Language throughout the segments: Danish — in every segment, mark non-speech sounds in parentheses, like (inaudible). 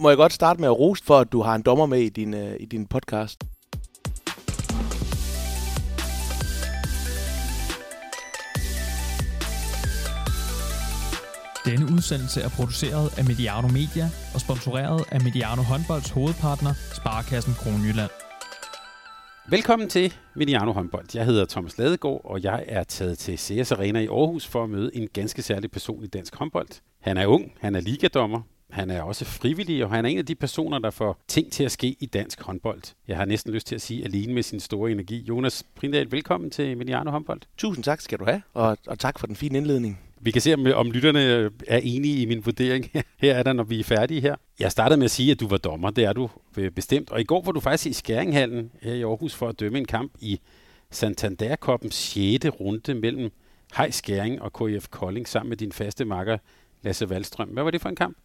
Må jeg godt starte med at rose for, at du har en dommer med i din, uh, i din podcast? Denne udsendelse er produceret af Mediano Media og sponsoreret af Mediano Håndbolds hovedpartner, Sparkassen Kronjylland. Velkommen til Mediano Håndbold. Jeg hedder Thomas Ladegaard, og jeg er taget til CS Arena i Aarhus for at møde en ganske særlig person i dansk håndbold. Han er ung, han er ligadommer, han er også frivillig, og han er en af de personer, der får ting til at ske i dansk håndbold. Jeg har næsten lyst til at sige alene med sin store energi. Jonas Prindal, velkommen til Mediano Håndbold. Tusind tak skal du have, og, og tak for den fine indledning. Vi kan se, om, om lytterne er enige i min vurdering. (laughs) Her er der, når vi er færdige her. Jeg startede med at sige, at du var dommer. Det er du bestemt. Og i går var du faktisk i Skæringhallen her i Aarhus for at dømme en kamp i Santander Cup'ens 6. runde mellem Hej Skæring og KF Kolding sammen med din faste makker Lasse Wallstrøm. Hvad var det for en kamp?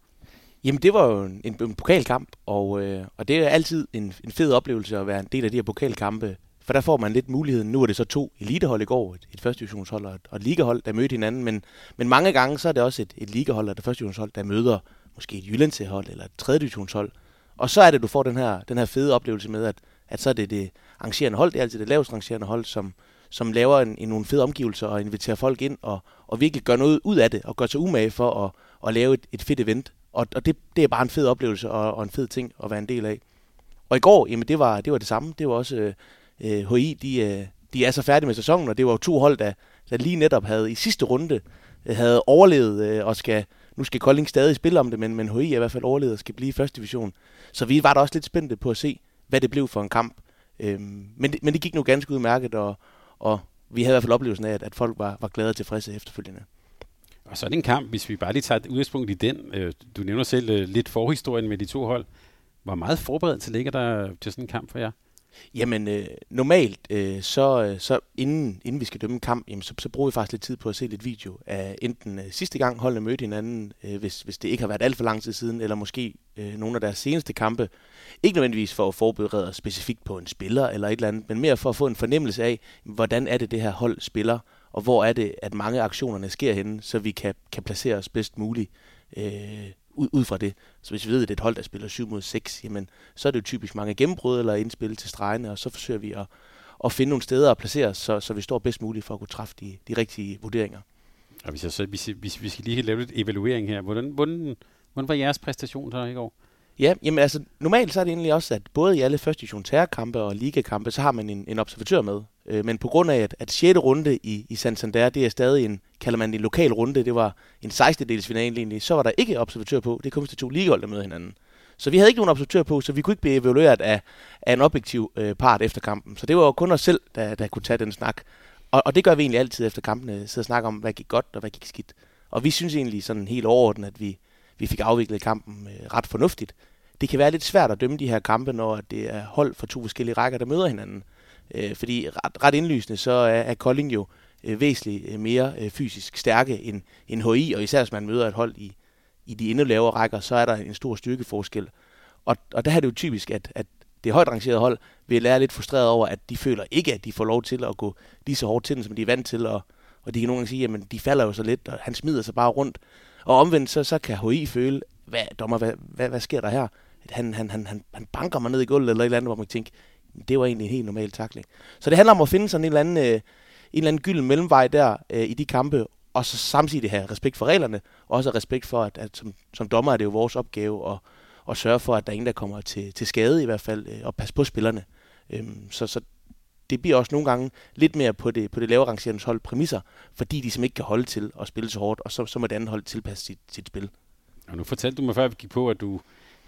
Jamen, det var jo en, en, pokalkamp, og, øh, og det er altid en, en fed oplevelse at være en del af de her pokalkampe, for der får man lidt muligheden. Nu er det så to elitehold i går, et, et første divisionshold og et, og et ligahold, der mødte hinanden, men, men mange gange så er det også et, et ligahold og et første divisionshold, der møder måske et Jyllandshold eller et tredje divisionshold. Og så er det, du får den her, den her fede oplevelse med, at, at så er det det arrangerende hold, det er altid det lavest arrangerende hold, som, som laver en, en, nogle fede omgivelser og inviterer folk ind og, og virkelig gør noget ud af det og gør sig umage for at, at lave et, et fedt event. Og, og det, det er bare en fed oplevelse og, og en fed ting at være en del af. Og i går, jamen det var det, var det samme. Det var også øh, øh HI, de, øh, de er så færdige med sæsonen, og det var jo to hold, der, der lige netop havde i sidste runde øh, havde overlevet øh, og skal, nu skal Kolding stadig spille om det, men, men HI er i hvert fald overlevet og skal blive i første division. Så vi var da også lidt spændte på at se, hvad det blev for en kamp. Øhm, men, det, men det gik nu ganske udmærket, og, og vi havde i hvert fald oplevelsen af, at, at folk var, var glade og tilfredse efterfølgende. Og så er det en kamp, hvis vi bare lige tager et udgangspunkt i den. Øh, du nævner selv øh, lidt forhistorien med de to hold. Hvor meget forberedelse ligger der til sådan en kamp for jer? Jamen, øh, normalt, øh, så, øh, så inden, inden vi skal dømme en kamp, jamen, så, så bruger vi faktisk lidt tid på at se lidt video af enten øh, sidste gang holdene mødte hinanden, øh, hvis, hvis det ikke har været alt for lang tid siden, eller måske øh, nogle af deres seneste kampe. Ikke nødvendigvis for at forberede os specifikt på en spiller eller et eller andet, men mere for at få en fornemmelse af, hvordan er det, det her hold spiller, og hvor er det, at mange af aktionerne sker henne, så vi kan, kan placere os bedst muligt øh, ud, ud fra det. Så hvis vi ved, at det er et hold, der spiller 7 mod 6, jamen, så er det jo typisk mange gennembrud eller indspil til stregene, og så forsøger vi at, at finde nogle steder at placere os, så, så vi står bedst muligt for at kunne træffe de, de rigtige vurderinger. Og hvis, jeg så, hvis, hvis vi skal lige lave lidt evaluering her, hvordan, hvordan, hvordan var jeres præstation så i går? Ja, jamen altså, normalt så er det egentlig også, at både i alle første division terrorkampe og ligakampe, så har man en, en observatør med. Øh, men på grund af, at, at 6. runde i, i Santander, det er stadig en, kalder man en lokal runde, det var en 16. dels finale egentlig, så var der ikke observatør på. Det kom til to ligehold, der mødte hinanden. Så vi havde ikke nogen observatør på, så vi kunne ikke blive evalueret af, af en objektiv øh, part efter kampen. Så det var jo kun os selv, der, der kunne tage den snak. Og, og det gør vi egentlig altid efter kampene, så snakke om, hvad gik godt og hvad gik skidt. Og vi synes egentlig sådan helt overordnet, at vi, vi fik afviklet kampen øh, ret fornuftigt. Det kan være lidt svært at dømme de her kampe, når det er hold fra to forskellige rækker, der møder hinanden. Øh, Øh, fordi ret, ret indlysende, så er, er Kolding jo øh, væsentligt øh, mere øh, fysisk stærke end, end HI, og især hvis man møder et hold i, i de endnu lavere rækker, så er der en stor styrkeforskel. Og, og der er det jo typisk, at, at det højt rangerede hold vil lære lidt frustreret over, at de føler ikke, at de får lov til at gå lige så hårdt til den, som de er vant til, og, og de kan nogle gange sige, at de falder jo så lidt, og han smider sig bare rundt. Og omvendt, så, så kan HI føle, hvad, dommer, hvad, hvad, hvad sker der her? Han, han, han, han, han banker mig ned i gulvet eller et eller andet, hvor man tænker, det var egentlig en helt normal takling. Så det handler om at finde sådan en eller anden, øh, en eller anden gylden mellemvej der øh, i de kampe, og så samtidig have respekt for reglerne, og også have respekt for, at, at som, som dommer er det jo vores opgave at, at sørge for, at der er ingen, der kommer til, til skade i hvert fald, øh, og passe på spillerne. Øhm, så, så det bliver også nogle gange lidt mere på det, på det lavere rangerende hold præmisser, fordi de som ikke kan holde til at spille så hårdt, og så, så må det andet hold tilpasse sit, sit spil. Og nu fortalte du mig før, at vi gik på, at du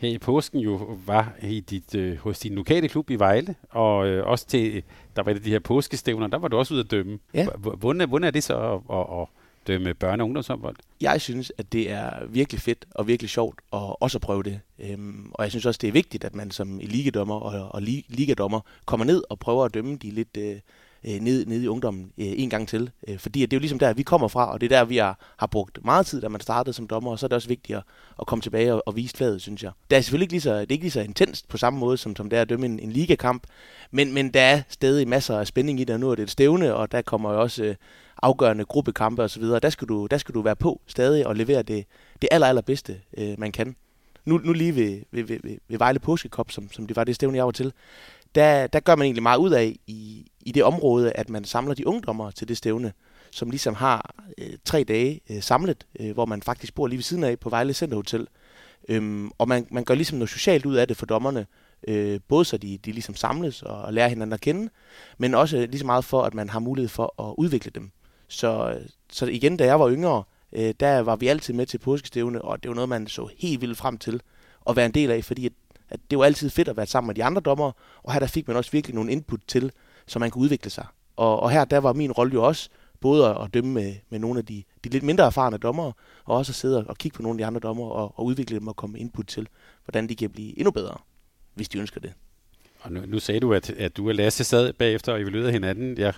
her i påsken jo var i dit, øh, hos din lokale klub i Vejle, og øh, også til, der var det de her påskestævner, der var du også ude at dømme. Ja. Hvordan, hvordan er det så at, at, at dømme børne- og ungdomshåndbold? Jeg synes, at det er virkelig fedt og virkelig sjovt at også at prøve det. Øhm, og jeg synes også, det er vigtigt, at man som ligadommer og, og ligadommer kommer ned og prøver at dømme de lidt... Øh, øh, ned, ned i ungdommen øh, en gang til. Øh, fordi det er jo ligesom der, vi kommer fra, og det er der, vi har, har brugt meget tid, da man startede som dommer, og så er det også vigtigt at, at komme tilbage og, og vise flaget, synes jeg. Det er selvfølgelig ikke lige så, det er ikke lige så intenst på samme måde, som, som det er at dømme en, en ligakamp, men, men der er stadig masser af spænding i det, og nu er det et stævne, og der kommer jo også øh, afgørende gruppekampe osv., der skal, du, der skal du være på stadig og levere det, det aller, allerbedste, øh, man kan. nu, nu lige ved, ved, ved, ved Vejle Påskekop, som, som det var det stævne, jeg var til, der, der gør man egentlig meget ud af i, i det område, at man samler de ungdommer til det stævne, som ligesom har øh, tre dage øh, samlet, øh, hvor man faktisk bor lige ved siden af på Vejle Centerhotel. Øhm, og man, man gør ligesom noget socialt ud af det for dommerne, øh, både så de, de ligesom samles og, og lærer hinanden at kende, men også lige så meget for, at man har mulighed for at udvikle dem. Så, så igen, da jeg var yngre, øh, der var vi altid med til påskestævne, og det var noget, man så helt vildt frem til at være en del af, fordi at, at det var altid fedt at være sammen med de andre dommere, og her der fik man også virkelig nogle input til, så man kunne udvikle sig. Og, og her der var min rolle jo også både at dømme med, med nogle af de, de lidt mindre erfarne dommere, og også at sidde og kigge på nogle af de andre dommere og, og udvikle dem og komme input til, hvordan de kan blive endnu bedre, hvis de ønsker det. Og nu, nu sagde du, at, at du og Lasse sad bagefter og evaluerede hinanden. Jeg,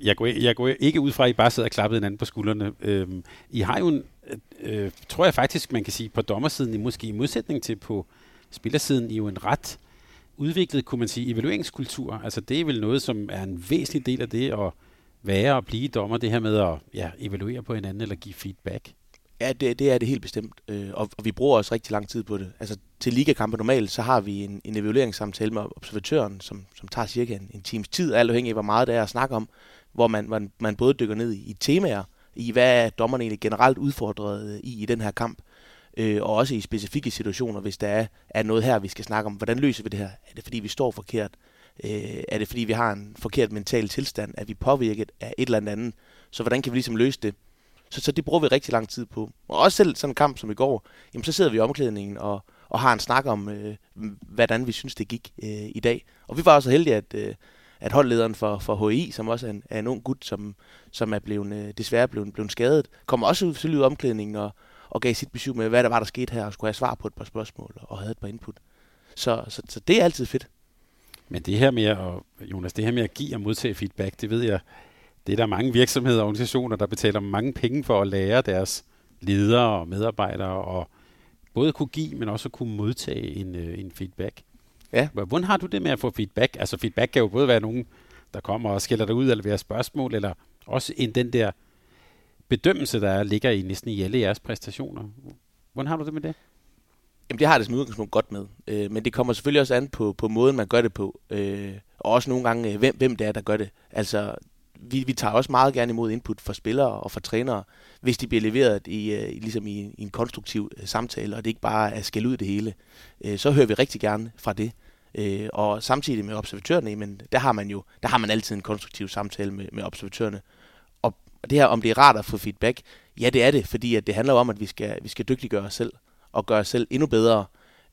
jeg, går, jeg går ikke ud fra, at I bare sidder og klappede hinanden på skuldrene. Øhm, I har jo en, øh, øh tror jeg faktisk, man kan sige, på dommersiden, i måske i modsætning til på spillersiden, I jo en ret udviklet, kunne man sige, evalueringskultur. Altså det er vel noget, som er en væsentlig del af det at være og blive dommer, det her med at ja, evaluere på hinanden eller give feedback? Ja, det, det er det helt bestemt, øh, og, og vi bruger også rigtig lang tid på det. Altså til ligakampe normalt, så har vi en, en evalueringssamtale med observatøren, som, som tager cirka en, en times tid, alt afhængig af, hvor meget det er at snakke om, hvor man, man, man både dykker ned i, i temaer, i hvad er dommerne egentlig generelt udfordret øh, i i den her kamp, øh, øh, og også i specifikke situationer, hvis der er, er noget her, vi skal snakke om. Hvordan løser vi det her? Er det fordi, vi står forkert? Øh, er det fordi, vi har en forkert mental tilstand? Er vi påvirket af et eller andet? Så hvordan kan vi ligesom løse det? Så, så det bruger vi rigtig lang tid på. Og også selv sådan en kamp som i går, jamen så sidder vi i omklædningen og, og har en snak om, øh, hvordan vi synes, det gik øh, i dag. Og vi var også heldige, at, øh, at holdlederen for, for HI, som også er en, er en ung gut, som, som er blevet, øh, desværre blevet, blevet skadet, kommer også ud, til omklædningen og, og gav sit besøg med, hvad der var, der skete her, og skulle have svar på et par spørgsmål og havde et par input. Så, så, så det er altid fedt. Men det her med at, Jonas, det her med at give og modtage feedback, det ved jeg, det er der mange virksomheder og organisationer, der betaler mange penge for at lære deres ledere og medarbejdere og både kunne give, men også kunne modtage en, øh, en feedback. Ja. Hvordan har du det med at få feedback? Altså feedback kan jo både være nogen, der kommer og skælder dig ud eller være spørgsmål, eller også en den der bedømmelse, der ligger i næsten i alle jeres præstationer. Hvordan har du det med det? Jamen det har det som udgangspunkt godt med, øh, men det kommer selvfølgelig også an på, på måden, man gør det på, øh, og også nogle gange, øh, hvem, hvem det er, der gør det. Altså, vi, vi tager også meget gerne imod input fra spillere og fra trænere, hvis de bliver leveret i, øh, ligesom i, i en konstruktiv øh, samtale, og det ikke bare er skæld ud det hele. Øh, så hører vi rigtig gerne fra det. Øh, og samtidig med observatørerne, men der har man jo der har man altid en konstruktiv samtale med, med observatørerne. Og det her, om det er rart at få feedback, ja det er det, fordi at det handler om, at vi skal, vi skal dygtiggøre os selv og gøre os selv endnu bedre.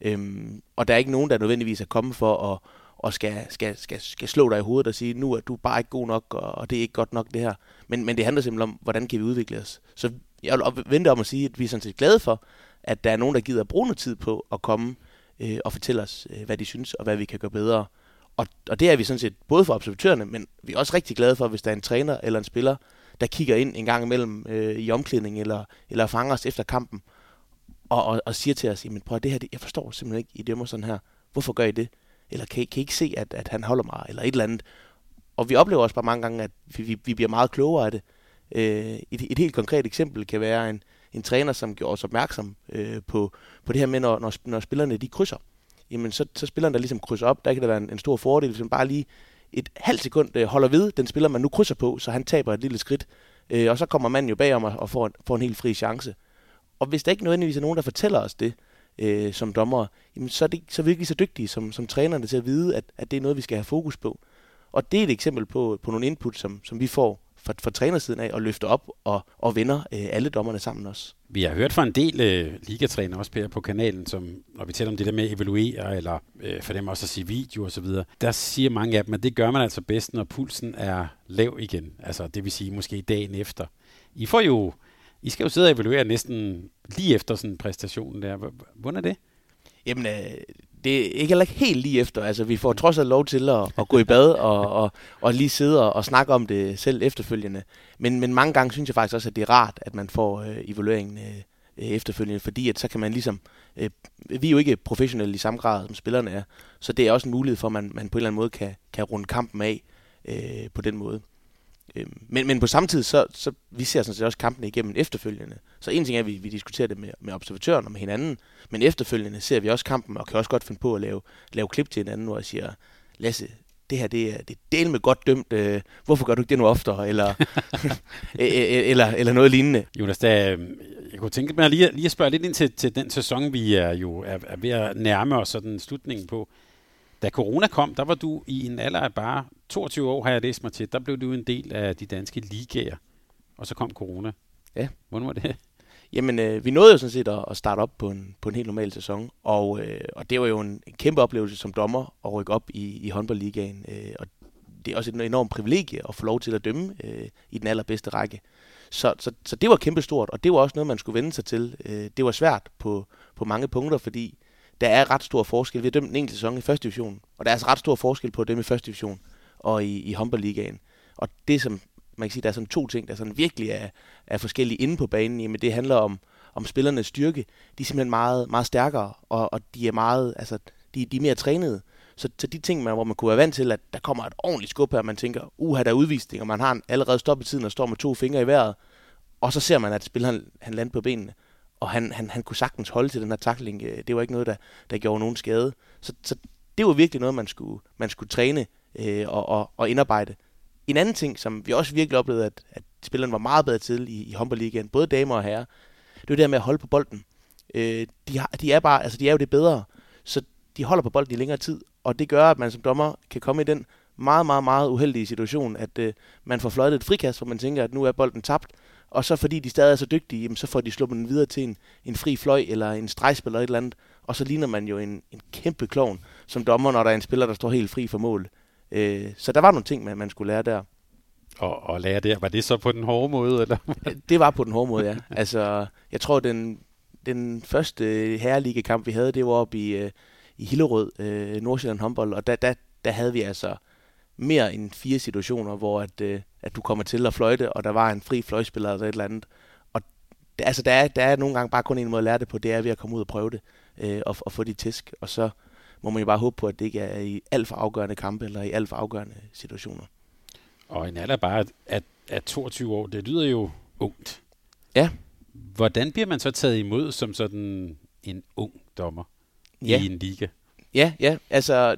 Øhm, og der er ikke nogen, der nødvendigvis er kommet for at og skal, skal, skal, skal slå dig i hovedet og sige, nu er du bare ikke god nok, og, og det er ikke godt nok det her. Men, men det handler simpelthen om, hvordan kan vi udvikle os. Så jeg vil vente om at sige, at vi er sådan set glade for, at der er nogen, der gider at bruge noget tid på at komme øh, og fortælle os, øh, hvad de synes, og hvad vi kan gøre bedre. Og, og det er vi sådan set både for observatørerne, men vi er også rigtig glade for, hvis der er en træner eller en spiller, der kigger ind en gang imellem øh, i omklædning eller, eller fanger os efter kampen og, og, og siger til os, jamen prøv det her, det, jeg forstår simpelthen ikke, I dømmer sådan her. Hvorfor gør I det? Eller kan I, kan I ikke se, at, at han holder mig, eller et eller andet. Og vi oplever også bare mange gange, at vi, vi, vi bliver meget klogere af det. Øh, et, et helt konkret eksempel kan være en, en træner, som gjorde os opmærksom øh, på, på det her med, når, når, når spillerne de krydser. Jamen, så, så spilleren, der ligesom krydser op, der kan der være en, en stor fordel, hvis man bare lige et halvt sekund øh, holder ved den spiller, man nu krydser på, så han taber et lille skridt. Øh, og så kommer manden jo bagom og, og får, en, får en helt fri chance. Og hvis der ikke nødvendigvis er nogen, der fortæller os det øh, som dommer, jamen så, er det, så er vi ikke så dygtige som, som trænerne til at vide, at, at det er noget, vi skal have fokus på. Og det er et eksempel på, på nogle input, som, som vi får fra, fra trænersiden af, og løfter op og, og vender øh, alle dommerne sammen også. Vi har hørt fra en del øh, ligatræner også her på kanalen, som når vi taler om det der med at evaluere, eller øh, for dem også at se video og så videre, der siger mange af dem, at det gør man altså bedst, når pulsen er lav igen. Altså det vil sige måske dagen efter. I får jo i skal jo sidde og evaluere næsten lige efter sådan en præstation der. Hvordan er det? Jamen, øh, det er ikke heller helt lige efter. Altså, vi får trods alt lov til at, at gå i bad (laughs) og, og, og lige sidde og, og snakke om det selv efterfølgende. Men, men mange gange synes jeg faktisk også, at det er rart, at man får øh, evalueringen øh, efterfølgende, fordi at så kan man ligesom... Øh, vi er jo ikke professionelle i samme grad, som spillerne er, så det er også en mulighed for, at man, man på en eller anden måde kan, kan runde kampen af øh, på den måde. Øhm, men, men på samme tid, så, så vi ser sådan set også kampene igennem efterfølgende. Så en ting er, at vi, vi diskuterer det med, med observatøren og med hinanden, men efterfølgende ser vi også kampen, og kan også godt finde på at lave, lave klip til hinanden, hvor jeg siger, Lasse, det her det er, det er del med godt dømt, øh, hvorfor gør du ikke det nu oftere, eller, (laughs) (laughs) eller, eller noget lignende. Jonas, da, jeg kunne tænke mig lige, lige at spørge lidt ind til, til den sæson, vi er jo er, er ved at nærme os sådan slutningen på. Da corona kom, der var du i en alder af bare 22 år, har jeg læst mig til. Der blev du en del af de danske ligaer, og så kom corona. Ja. Hvordan var det? Jamen, øh, vi nåede jo sådan set at, at starte op på en, på en helt normal sæson, og, øh, og det var jo en, en kæmpe oplevelse som dommer at rykke op i, i håndboldligaen, øh, og det er også et enormt privilegie at få lov til at dømme øh, i den allerbedste række. Så, så, så det var kæmpestort, og det var også noget, man skulle vende sig til. Øh, det var svært på, på mange punkter, fordi der er ret stor forskel. Vi har dømt en enkelt sæson i første division, og der er altså ret stor forskel på dem i første division og i, i håndboldligaen. Og det, som man kan sige, der er sådan to ting, der sådan virkelig er, er forskellige inde på banen, jamen det handler om, om spillernes styrke. De er simpelthen meget, meget stærkere, og, og de er meget, altså, de, de er mere trænede. Så, så de ting, man, hvor man kunne være vant til, at der kommer et ordentligt skub her, man tænker, uha, der er udvisning, og man har en allerede stoppet tiden og står med to fingre i vejret, og så ser man, at spilleren han lander på benene, og han, han, han kunne sagtens holde til den her takling. Øh, det var ikke noget, der, der gjorde nogen skade. Så, så det var virkelig noget, man skulle, man skulle træne øh, og, og, og indarbejde. En anden ting, som vi også virkelig oplevede, at, at spillerne var meget bedre til i, i håndboldligaen, både damer og herrer, det var det der med at holde på bolden. Øh, de, har, de, er bare, altså de er jo det bedre, så de holder på bolden i længere tid, og det gør, at man som dommer kan komme i den meget, meget, meget uheldige situation, at øh, man får fløjtet et frikast, hvor man tænker, at nu er bolden tabt, og så fordi de stadig er så dygtige, jamen, så får de sluppet den videre til en, en fri fløj eller en stregspil eller et eller andet, og så ligner man jo en, en kæmpe klovn som dommer, når der er en spiller, der står helt fri for mål. Øh, så der var nogle ting, man, man skulle lære der. Og, og lære der, var det så på den hårde måde? Eller? det var på den hårde måde, ja. (laughs) Altså, jeg tror, den, den første herrelige kamp, vi havde, det var oppe i, øh, i Hillerød, øh, Nordsjælland håndbold, og der, der, der havde vi altså mere end fire situationer, hvor at, øh, at du kommer til at fløjte, og der var en fri fløjspiller eller et eller andet. Og det, altså, der er, der er nogle gange bare kun en måde at lære det på, det er ved at komme ud og prøve det, øh, og, og få de tisk, og så må man jo bare håbe på, at det ikke er i alt for afgørende kampe eller i alt for afgørende situationer. Og en alder bare at, at 22 år, det lyder jo ungt. Ja. Hvordan bliver man så taget imod som sådan en ung dommer ja. i en liga? Ja, ja, altså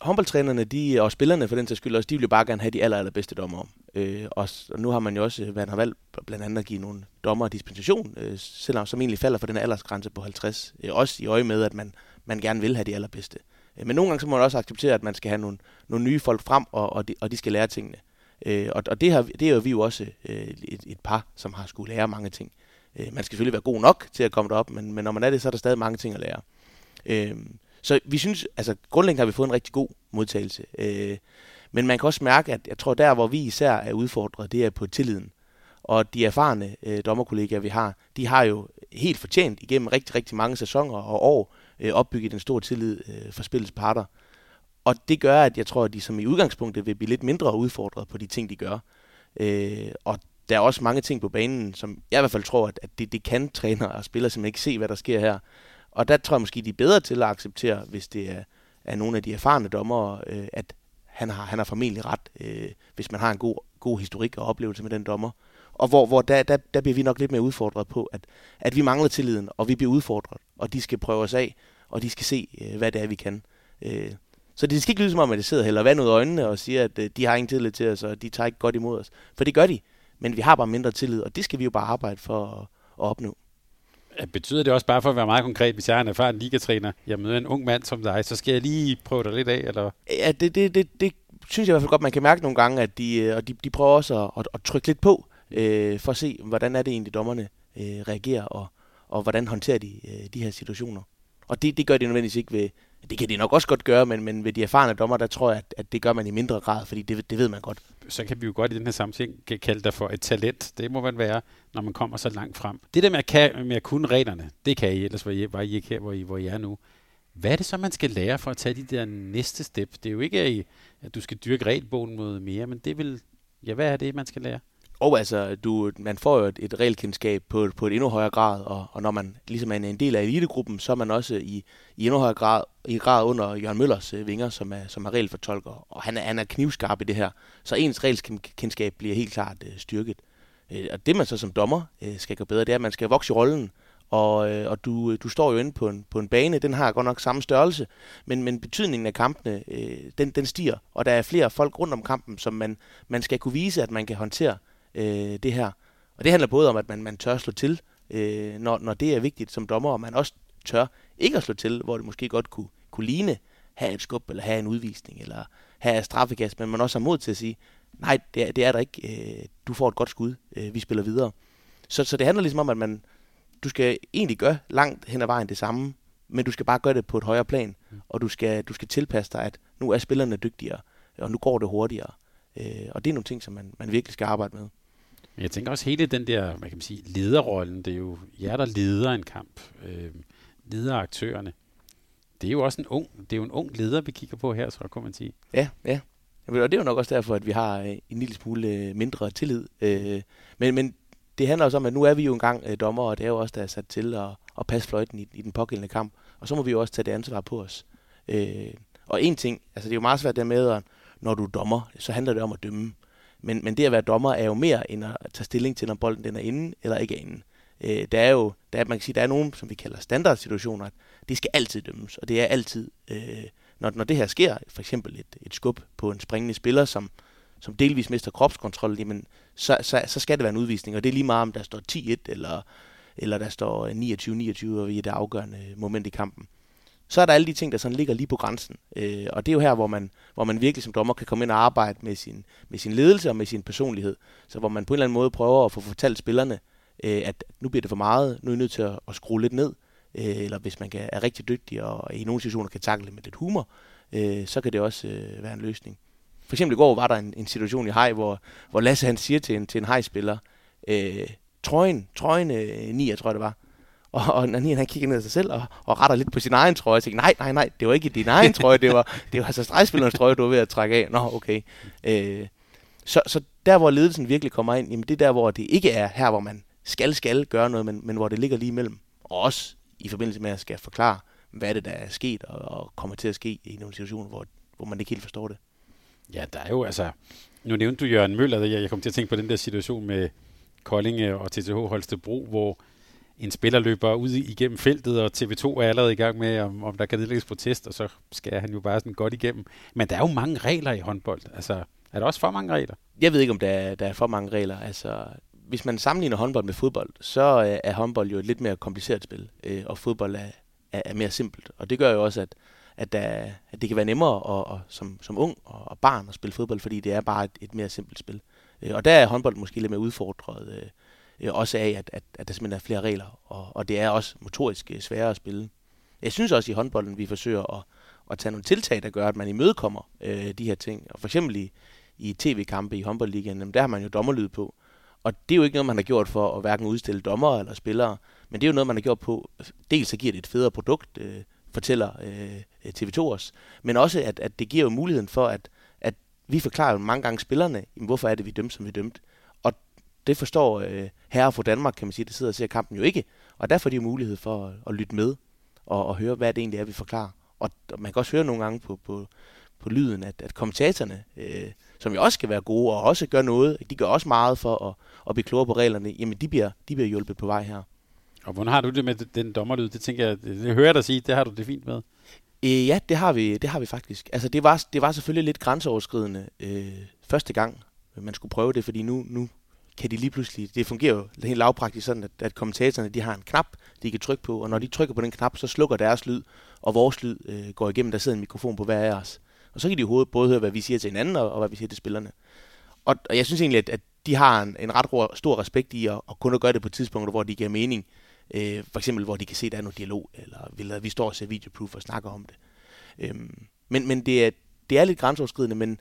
håndboldtrænerne de, og spillerne for den sags skyld også, de vil jo bare gerne have de aller, allerbedste dommer. Øh, og, og nu har man jo også, øh, hvad har valgt, blandt andet at give nogle dommer dispensation, øh, selvom som egentlig falder for den aldersgrænse på 50. Øh, også i øje med, at man, man gerne vil have de allerbedste. Øh, men nogle gange så må man også acceptere, at man skal have nogle, nogle nye folk frem, og, og, de, og de skal lære tingene. Øh, og og det, har, det er jo vi jo også øh, et, et par, som har skulle lære mange ting. Øh, man skal selvfølgelig være god nok til at komme derop, men, men når man er det, så er der stadig mange ting at lære. Øh, så vi synes, altså grundlæggende har vi fået en rigtig god modtagelse. Øh, men man kan også mærke, at jeg tror, der hvor vi især er udfordret, det er på tilliden. Og de erfarne øh, dommerkollegaer, vi har, de har jo helt fortjent igennem rigtig, rigtig mange sæsoner og år øh, opbygget en stor tillid øh, for spillets parter. Og det gør, at jeg tror, at de som i udgangspunktet vil blive lidt mindre udfordret på de ting, de gør. Øh, og der er også mange ting på banen, som jeg i hvert fald tror, at, at det, det kan træner og spillere simpelthen ikke se, hvad der sker her. Og der tror jeg måske, de er bedre til at acceptere, hvis det er, er nogle af de erfarne dommere, øh, at han har, han har formentlig ret, øh, hvis man har en god, god historik og oplevelse med den dommer. Og hvor, hvor der, der, der bliver vi nok lidt mere udfordret på, at, at vi mangler tilliden, og vi bliver udfordret, og de skal prøve os af, og de skal se, øh, hvad det er, vi kan. Øh, så det skal ikke lyde som om, at det sidder heller vand ud af øjnene og siger, at øh, de har ingen tillid til os, og de tager ikke godt imod os. For det gør de, men vi har bare mindre tillid, og det skal vi jo bare arbejde for at, at opnå. Betyder det også bare for at være meget konkret, hvis jeg er en erfaren ligatræner, jeg møder en ung mand som dig, så skal jeg lige prøve dig lidt af? Eller? Ja, det, det, det, det synes jeg i hvert fald godt, man kan mærke nogle gange, at de, øh, og de, de prøver også at, at, at trykke lidt på, øh, for at se, hvordan er det egentlig, dommerne øh, reagerer, og, og hvordan håndterer de øh, de her situationer. Og det, det gør de nødvendigvis ikke ved, det kan de nok også godt gøre, men, men ved de erfarne dommer, der tror jeg, at, at det gør man i mindre grad, fordi det, det ved man godt. Så kan vi jo godt i den her sammenhæng kalde dig for et talent. Det må man være, når man kommer så langt frem. Det der med at, kan, med at kunne reglerne, det kan I, ellers var I, var I ikke her, hvor I, hvor I er nu. Hvad er det så, man skal lære for at tage de der næste step? Det er jo ikke, at du skal dyrke regelbogen mod mere, men det vil, ja, hvad er det, man skal lære? Og altså, du, man får jo et, et regelkendskab på, på et endnu højere grad, og, og når man ligesom er en del af elitegruppen, så er man også i, i endnu højere grad, i grad under Jørgen Møllers øh, vinger, som er, som er regelfortolker, og han er, han er knivskarp i det her. Så ens regelkendskab bliver helt klart øh, styrket. Øh, og det man så som dommer øh, skal gøre bedre, det er, at man skal vokse i rollen, og, øh, og du, øh, du står jo inde på en, på en bane, den har godt nok samme størrelse, men, men betydningen af kampene, øh, den, den stiger, og der er flere folk rundt om kampen, som man, man skal kunne vise, at man kan håndtere øh, det her. Og det handler både om, at man, man tør slå til, øh, når, når det er vigtigt som dommer, og man også tør ikke at slå til, hvor det måske godt kunne, kunne ligne, have et skub, eller have en udvisning, eller have straffekast, men man også har mod til at sige, nej, det er, det er der ikke, øh, du får et godt skud, øh, vi spiller videre. Så, så det handler ligesom om, at man, du skal egentlig gøre langt hen ad vejen det samme, men du skal bare gøre det på et højere plan, og du skal, du skal tilpasse dig, at nu er spillerne dygtigere, og nu går det hurtigere. Øh, og det er nogle ting, som man, man virkelig skal arbejde med. Jeg tænker også hele den der, hvad kan man sige, lederrollen, det er jo jer, der leder en kamp, øh, leder aktørerne. Det er jo også en ung, det er jo en ung leder, vi kigger på her, så kan man sige. Ja, ja. Og det er jo nok også derfor, at vi har øh, en lille smule øh, mindre tillid. Øh, men, men det handler også om, at nu er vi jo engang dommer, og det er jo også der er sat til at, at passe fløjten i, i den pågældende kamp. Og så må vi jo også tage det ansvar på os. Øh, og en ting, altså det er jo meget svært der med, at når du er dommer, så handler det om at dømme. Men, men det at være dommer er jo mere end at tage stilling til, om bolden den er inde eller ikke er inde. Øh, der er jo, der, man kan sige, der er nogen, som vi kalder standardsituationer, at det skal altid dømmes, og det er altid, øh, når, når det her sker, for eksempel et, et skub på en springende spiller, som, som delvis mister kropskontrol, jamen, så, så, så skal det være en udvisning, og det er lige meget, om der står 10-1, eller, eller der står 29-29, og vi er det afgørende moment i kampen. Så er der alle de ting, der sådan ligger lige på grænsen. Øh, og det er jo her, hvor man, hvor man virkelig som dommer kan komme ind og arbejde med sin, med sin ledelse og med sin personlighed. Så hvor man på en eller anden måde prøver at få fortalt spillerne, øh, at nu bliver det for meget, nu er I nødt til at, at skrue lidt ned. Øh, eller hvis man kan, er rigtig dygtig og i nogle situationer kan takle med lidt humor, øh, så kan det også øh, være en løsning. For eksempel i går var der en, en situation i Hej, hvor, hvor Lasse han siger til en, til en Hej-spiller, øh, trøjen, trøjen øh, 9, jeg tror det var, og, og Nanien han kigger ned af sig selv og, og retter lidt på sin egen trøje. Og tænker, nej, nej, nej, det var ikke din egen trøje, det var, (laughs) det var altså stregspillernes trøje, du var ved at trække af. Nå, okay. Øh, så, så der, hvor ledelsen virkelig kommer ind, jamen det er der, hvor det ikke er her, hvor man skal, skal gøre noget, men, men hvor det ligger lige imellem. Og også i forbindelse med at skal forklare, hvad det der er sket og, og kommer til at ske i nogle situationer, hvor, hvor man ikke helt forstår det. Ja, der er jo altså... Nu nævnte du Jørgen Møller, jeg, jeg kom til at tænke på den der situation med Koldinge og TTH Holstebro, hvor en spiller løber ud igennem feltet, og TV2 er allerede i gang med, om, om der kan nedlægges protest, og så skal han jo bare sådan godt igennem. Men der er jo mange regler i håndbold. Altså, er der også for mange regler? Jeg ved ikke, om der er, der er for mange regler. Altså, hvis man sammenligner håndbold med fodbold, så øh, er håndbold jo et lidt mere kompliceret spil, øh, og fodbold er, er, er mere simpelt. Og det gør jo også, at, at, der, at det kan være nemmere at, at, som, som ung og, og barn at spille fodbold, fordi det er bare et, et mere simpelt spil. Øh, og der er håndbold måske lidt mere udfordret, øh, øh, også af, at, at, at der simpelthen er flere regler, og, og det er også motorisk øh, sværere at spille. Jeg synes også i håndbolden, vi forsøger at, at tage nogle tiltag, der gør, at man imødekommer øh, de her ting. Og for eksempel i, i tv-kampe i håndboldligaen, der har man jo dommerlyd på. Og det er jo ikke noget, man har gjort for at hverken udstille dommer eller spillere, men det er jo noget, man har gjort på, dels så giver det et federe produkt, øh, fortæller øh, øh TV2 os, men også, at, at det giver jo muligheden for, at, at vi forklarer jo mange gange spillerne, jamen, hvorfor er det, vi dømte, som vi dømte det forstår øh, herre for Danmark, kan man sige, der sidder og ser kampen jo ikke. Og derfor er de mulighed for at, at lytte med og, og høre, hvad det egentlig er, vi forklarer. Og, og man kan også høre nogle gange på, på, på lyden, at, at kommentatorerne, øh, som jo også skal være gode og også gør noget, de gør også meget for at, at blive klogere på reglerne, jamen de bliver, de bliver hjulpet på vej her. Og hvordan har du det med den dommerlyd? Det tænker jeg, det hører jeg dig sige, det har du det fint med. Øh, ja, det har vi, det har vi faktisk. Altså det var, det var selvfølgelig lidt grænseoverskridende øh, første gang, man skulle prøve det, fordi nu, nu kan de lige pludselig, det fungerer jo helt lavpraktisk sådan, at, at kommentatorerne de har en knap, de kan trykke på, og når de trykker på den knap, så slukker deres lyd, og vores lyd øh, går igennem, der sidder en mikrofon på hver af os. Og så kan de i både høre, hvad vi siger til hinanden, og, og hvad vi siger til spillerne. Og, og jeg synes egentlig, at, at de har en, en ret stor respekt i at, at kun at gøre det på tidspunkter, hvor de giver mening. Øh, for eksempel, hvor de kan se, at der er noget dialog, eller vi står og ser videoproof og snakker om det. Øh, men men det, er, det er lidt grænseoverskridende, men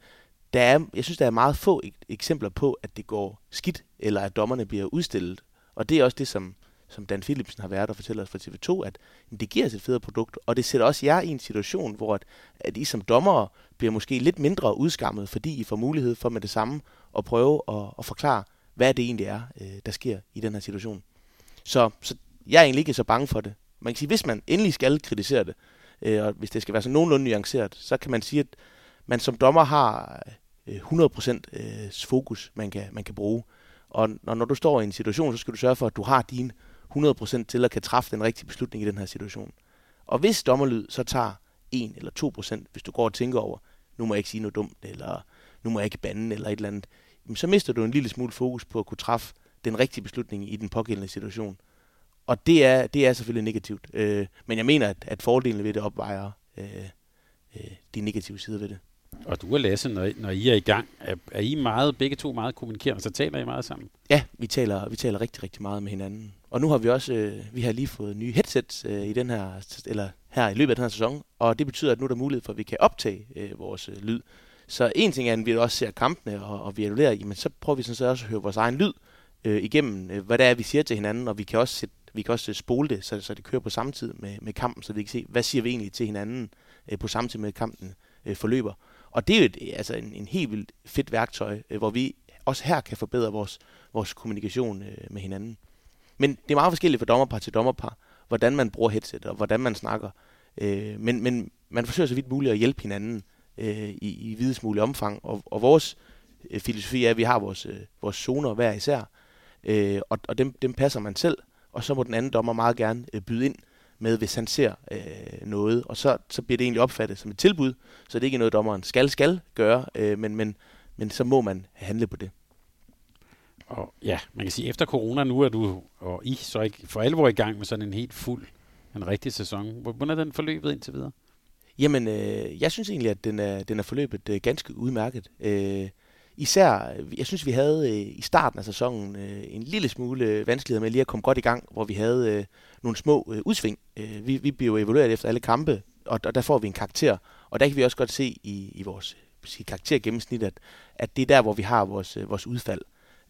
der er, jeg synes, der er meget få eksempler på, at det går skidt, eller at dommerne bliver udstillet. Og det er også det, som, som Dan Philipsen har været og fortæller os fra TV2, at jamen, det giver os et federe produkt, og det sætter også jer i en situation, hvor at, at I som dommere bliver måske lidt mindre udskammet, fordi I får mulighed for med det samme at prøve at, at forklare, hvad det egentlig er, øh, der sker i den her situation. Så, så jeg er egentlig ikke så bange for det. Man kan sige, hvis man endelig skal kritisere det, øh, og hvis det skal være så nogenlunde nuanceret, så kan man sige, at man som dommer har øh, 100% øh, fokus, man kan, man kan bruge. Og når, når du står i en situation, så skal du sørge for, at du har din 100% til at kan træffe den rigtige beslutning i den her situation. Og hvis dommerlyd så tager 1 eller 2%, hvis du går og tænker over, nu må jeg ikke sige noget dumt, eller nu må jeg ikke bande, eller et eller andet, så mister du en lille smule fokus på at kunne træffe den rigtige beslutning i den pågældende situation. Og det er, det er selvfølgelig negativt. Øh, men jeg mener, at, at fordelene ved det opvejer øh, øh, de negative sider ved det. Og du og Lasse, når, når I er i gang, er, er I meget, begge to meget kommunikerende, så taler I meget sammen? Ja, vi taler, vi taler rigtig, rigtig meget med hinanden. Og nu har vi også, øh, vi har lige fået nye headsets øh, i den her, eller her i løbet af den her sæson, og det betyder, at nu er der mulighed for, at vi kan optage øh, vores øh, lyd. Så en ting er, at vi også ser kampene, og, og vi annullerer, men så prøver vi sådan set også at høre vores egen lyd øh, igennem, øh, hvad det er, vi siger til hinanden, og vi kan også sætte vi kan også øh, spole det, så, så det kører på samme tid med, med kampen, så vi kan se, hvad siger vi egentlig til hinanden øh, på samme tid med kampen øh, forløber. Og det er jo et, altså en, en helt vildt fedt værktøj, øh, hvor vi også her kan forbedre vores, vores kommunikation øh, med hinanden. Men det er meget forskelligt fra dommerpar til dommerpar, hvordan man bruger headset og hvordan man snakker. Øh, men, men man forsøger så vidt muligt at hjælpe hinanden øh, i, i videst mulig omfang. Og, og vores øh, filosofi er, at vi har vores, øh, vores zoner hver især, øh, og, og dem, dem passer man selv, og så må den anden dommer meget gerne øh, byde ind med, hvis han ser øh, noget. Og så, så bliver det egentlig opfattet som et tilbud, så det er ikke noget, dommeren skal skal gøre, øh, men, men, men så må man handle på det. Og ja, man kan sige, efter corona nu er du og I så ikke for alvor i gang med sådan en helt fuld, en rigtig sæson. Hvordan er den forløbet indtil videre? Jamen, øh, jeg synes egentlig, at den er, den er forløbet øh, ganske udmærket. Øh, især, jeg synes, vi havde øh, i starten af sæsonen øh, en lille smule øh, vanskeligheder med lige at komme godt i gang, hvor vi havde øh, nogle små øh, udsving. Øh, vi, vi bliver jo evalueret efter alle kampe, og, og der får vi en karakter. Og der kan vi også godt se i, i vores sige, karaktergennemsnit, at, at det er der, hvor vi har vores, øh, vores udfald.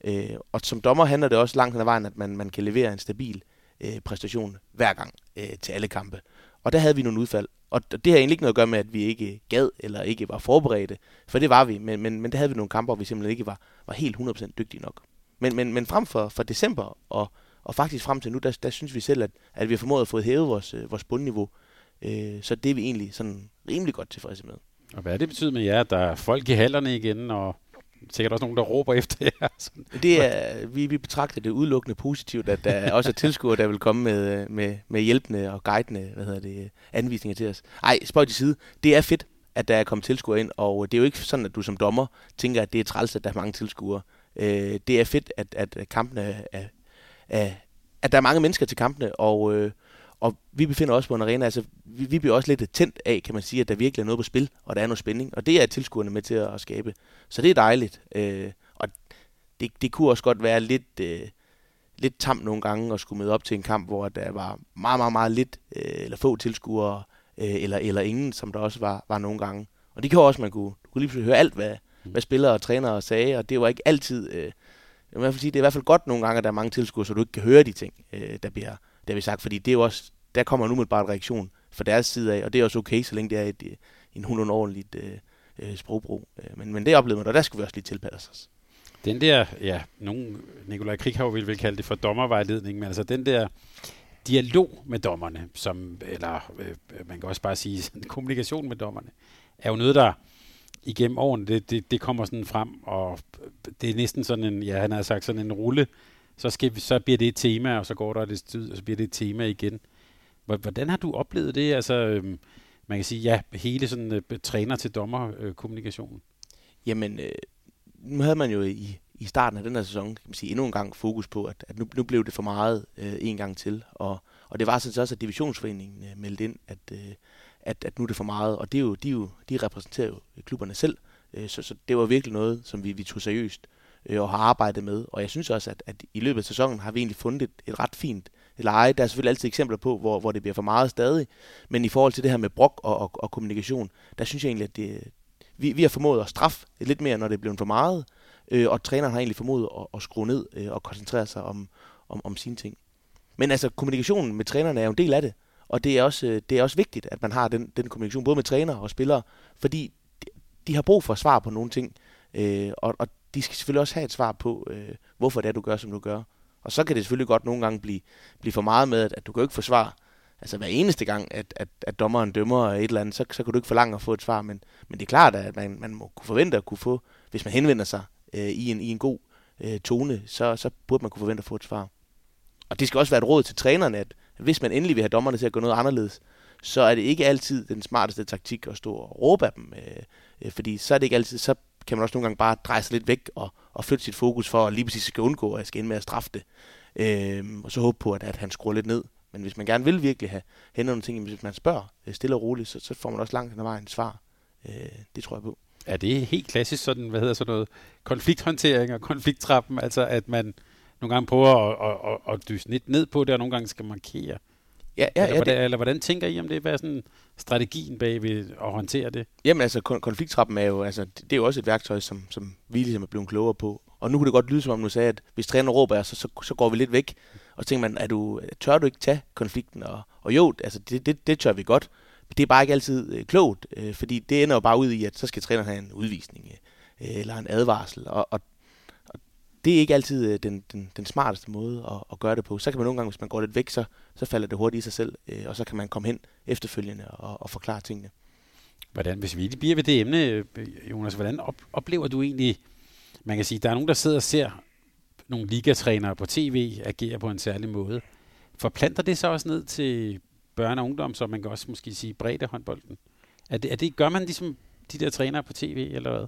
Øh, og som dommer handler det også langt hen ad vejen, at man, man kan levere en stabil øh, præstation hver gang øh, til alle kampe. Og der havde vi nogle udfald. Og det har egentlig ikke noget at gøre med, at vi ikke gad eller ikke var forberedte, for det var vi, men, men, men der havde vi nogle kampe, hvor vi simpelthen ikke var, var helt 100% dygtige nok. Men, men, men frem for, for december og, og faktisk frem til nu, der, der synes vi selv, at, at vi har formået at få hævet vores, øh, vores bundniveau. Øh, så det er vi egentlig sådan rimelig godt tilfredse med. Og hvad det betyder med jer, at der er folk i hallerne igen, og sikkert også nogen, der råber efter jer. (laughs) Det er, vi, vi betragter det udelukkende positivt, at der også er tilskuere, der vil komme med, med, med hjælpende og guidende hvad hedder det, anvisninger til os. Ej, spøj til side. Det er fedt, at der er kommet tilskuere ind, og det er jo ikke sådan, at du som dommer tænker, at det er træls, at der er mange tilskuere. Øh, det er fedt, at, at kampene er, er, at der er mange mennesker til kampene, og, øh, og vi befinder os på en arena, altså vi, vi bliver også lidt tændt af, kan man sige, at der virkelig er noget på spil, og der er noget spænding, og det er tilskuerne med til at skabe. Så det er dejligt, øh, og det, det kunne også godt være lidt, øh, lidt tamt nogle gange at skulle møde op til en kamp, hvor der var meget, meget, meget lidt, øh, eller få tilskuere, øh, eller, eller ingen, som der også var, var nogle gange. Og det kan også, man kunne, du kunne lige høre alt, hvad, hvad spillere og trænere sagde, og det var ikke altid... Øh, jeg vil sige, det er i hvert fald godt nogle gange, at der er mange tilskuere, så du ikke kan høre de ting, øh, der, bliver, der bliver sagt, fordi det er jo også der kommer nu med bare en reaktion fra deres side af, og det er også okay, så længe det er et, øh, en hundrede ordentligt øh, øh sprogbrug. Øh, men, men det oplevede man, og der skulle vi også lige tilpasse os. Den der, ja, nogen, Nikolaj Krighav vil, vil kalde det for dommervejledning, men altså den der dialog med dommerne, som, eller øh, man kan også bare sige (laughs) kommunikation med dommerne, er jo noget, der igennem årene, det, det, det kommer sådan frem, og det er næsten sådan en, ja, han har sagt sådan en rulle, så, skal vi, så bliver det et tema, og så går der lidt tid, og så bliver det et tema igen. Hvordan har du oplevet det? Altså, øhm, man kan sige, ja, hele sådan øh, træner til dommer kommunikationen. Jamen, øh, nu havde man jo i, i starten af den her sæson, kan man sige, endnu en gang fokus på, at, at nu, nu blev det for meget øh, en gang til. Og, og det var sådan også, at divisionsforeningen øh, meldte ind, at, øh, at, at nu er det for meget. Og det er jo, de, er jo, de repræsenterer jo klubberne selv, øh, så, så det var virkelig noget, som vi, vi tog seriøst øh, og har arbejdet med. Og jeg synes også, at, at i løbet af sæsonen har vi egentlig fundet et, et ret fint leje. Der er selvfølgelig altid eksempler på, hvor, hvor det bliver for meget stadig. Men i forhold til det her med brok og, og, og kommunikation, der synes jeg egentlig, at det, vi, vi har formået at straffe lidt mere, når det er blevet for meget. Øh, og træneren har egentlig formået at, at skrue ned øh, og koncentrere sig om, om, om sine ting. Men altså, kommunikationen med trænerne er jo en del af det. Og det er også, øh, det er også vigtigt, at man har den, den kommunikation, både med træner og spillere, fordi de, de har brug for svar på nogle ting. Øh, og, og de skal selvfølgelig også have et svar på, øh, hvorfor det er, du gør, som du gør. Og så kan det selvfølgelig godt nogle gange blive, blive for meget med, at, at du kan jo ikke få svar. Altså hver eneste gang, at, at, at dommeren dømmer et eller andet, så, så kan du ikke forlange at få et svar. Men, men det er klart, at man, man må kunne forvente at kunne få, hvis man henvender sig øh, i, en, i en god øh, tone, så, så burde man kunne forvente at få et svar. Og det skal også være et råd til trænerne, at hvis man endelig vil have dommerne til at gå noget anderledes, så er det ikke altid den smarteste taktik at stå og råbe af dem. Øh, øh, fordi så er det ikke altid, så kan man også nogle gange bare dreje sig lidt væk og, og flytte sit fokus for at lige præcis skal undgå, at jeg skal ind med at straffe det. Øh, og så håbe på, at, at han skruer lidt ned. Men hvis man gerne vil virkelig have hænder nogle ting, hvis man spørger øh, stille og roligt, så, så får man også langt hen ad vejen svar. Øh, det tror jeg på. Er det helt klassisk sådan, hvad hedder sådan noget, konflikthåndtering og konflikttrappen, altså at man nogle gange prøver at, at, at, at dyse lidt ned på det, og nogle gange skal markere? Ja, ja, eller, ja, hvordan, det, eller hvordan tænker I om det? Hvad er sådan strategien bag ved at håndtere det? Jamen altså, kon- konflikttrappen er jo, altså, det er jo også et værktøj, som, som vi ligesom er blevet klogere på. Og nu kunne det godt lyde, som om du sagde, at hvis træner råber så, så, så går vi lidt væk. Og så tænker man, er du, tør du ikke tage konflikten? Og, og jo, altså, det, det, det tør vi godt. Men det er bare ikke altid øh, klogt, øh, fordi det ender jo bare ud i, at så skal træneren have en udvisning øh, eller en advarsel. Og, og det er ikke altid øh, den, den, den smarteste måde at, at gøre det på. Så kan man nogle gange, hvis man går lidt væk, så, så falder det hurtigt i sig selv, øh, og så kan man komme hen efterfølgende og, og forklare tingene. Hvordan, hvis vi lige bliver ved det emne, øh, Jonas, hvordan op, oplever du egentlig, man kan sige, der er nogen, der sidder og ser nogle ligatrænere på tv agere på en særlig måde. Forplanter det så også ned til børne- og ungdom, så man kan også måske sige bredde håndbolden? Er det, er det, gør man ligesom de der trænere på tv, eller hvad?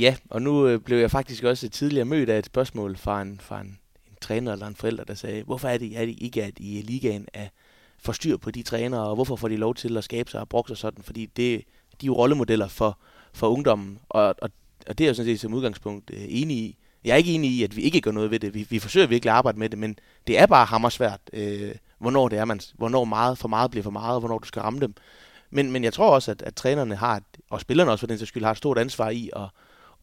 Ja, og nu øh, blev jeg faktisk også tidligere mødt af et spørgsmål fra en, fra en, en træner eller en forælder, der sagde, hvorfor er det, er det ikke, at I ligaen er for styr på de trænere, og hvorfor får de lov til at skabe sig og brokke sig sådan? Fordi det, de er jo rollemodeller for, for ungdommen, og, og, og det er jeg sådan set som udgangspunkt øh, enig i. Jeg er ikke enig i, at vi ikke gør noget ved det. Vi, vi forsøger virkelig at arbejde med det, men det er bare hammersvært, øh, hvornår det er, man, hvornår meget for meget bliver for meget, og hvornår du skal ramme dem. Men, men jeg tror også, at, at trænerne har, og spillerne også for den sags skyld, har et stort ansvar i at, at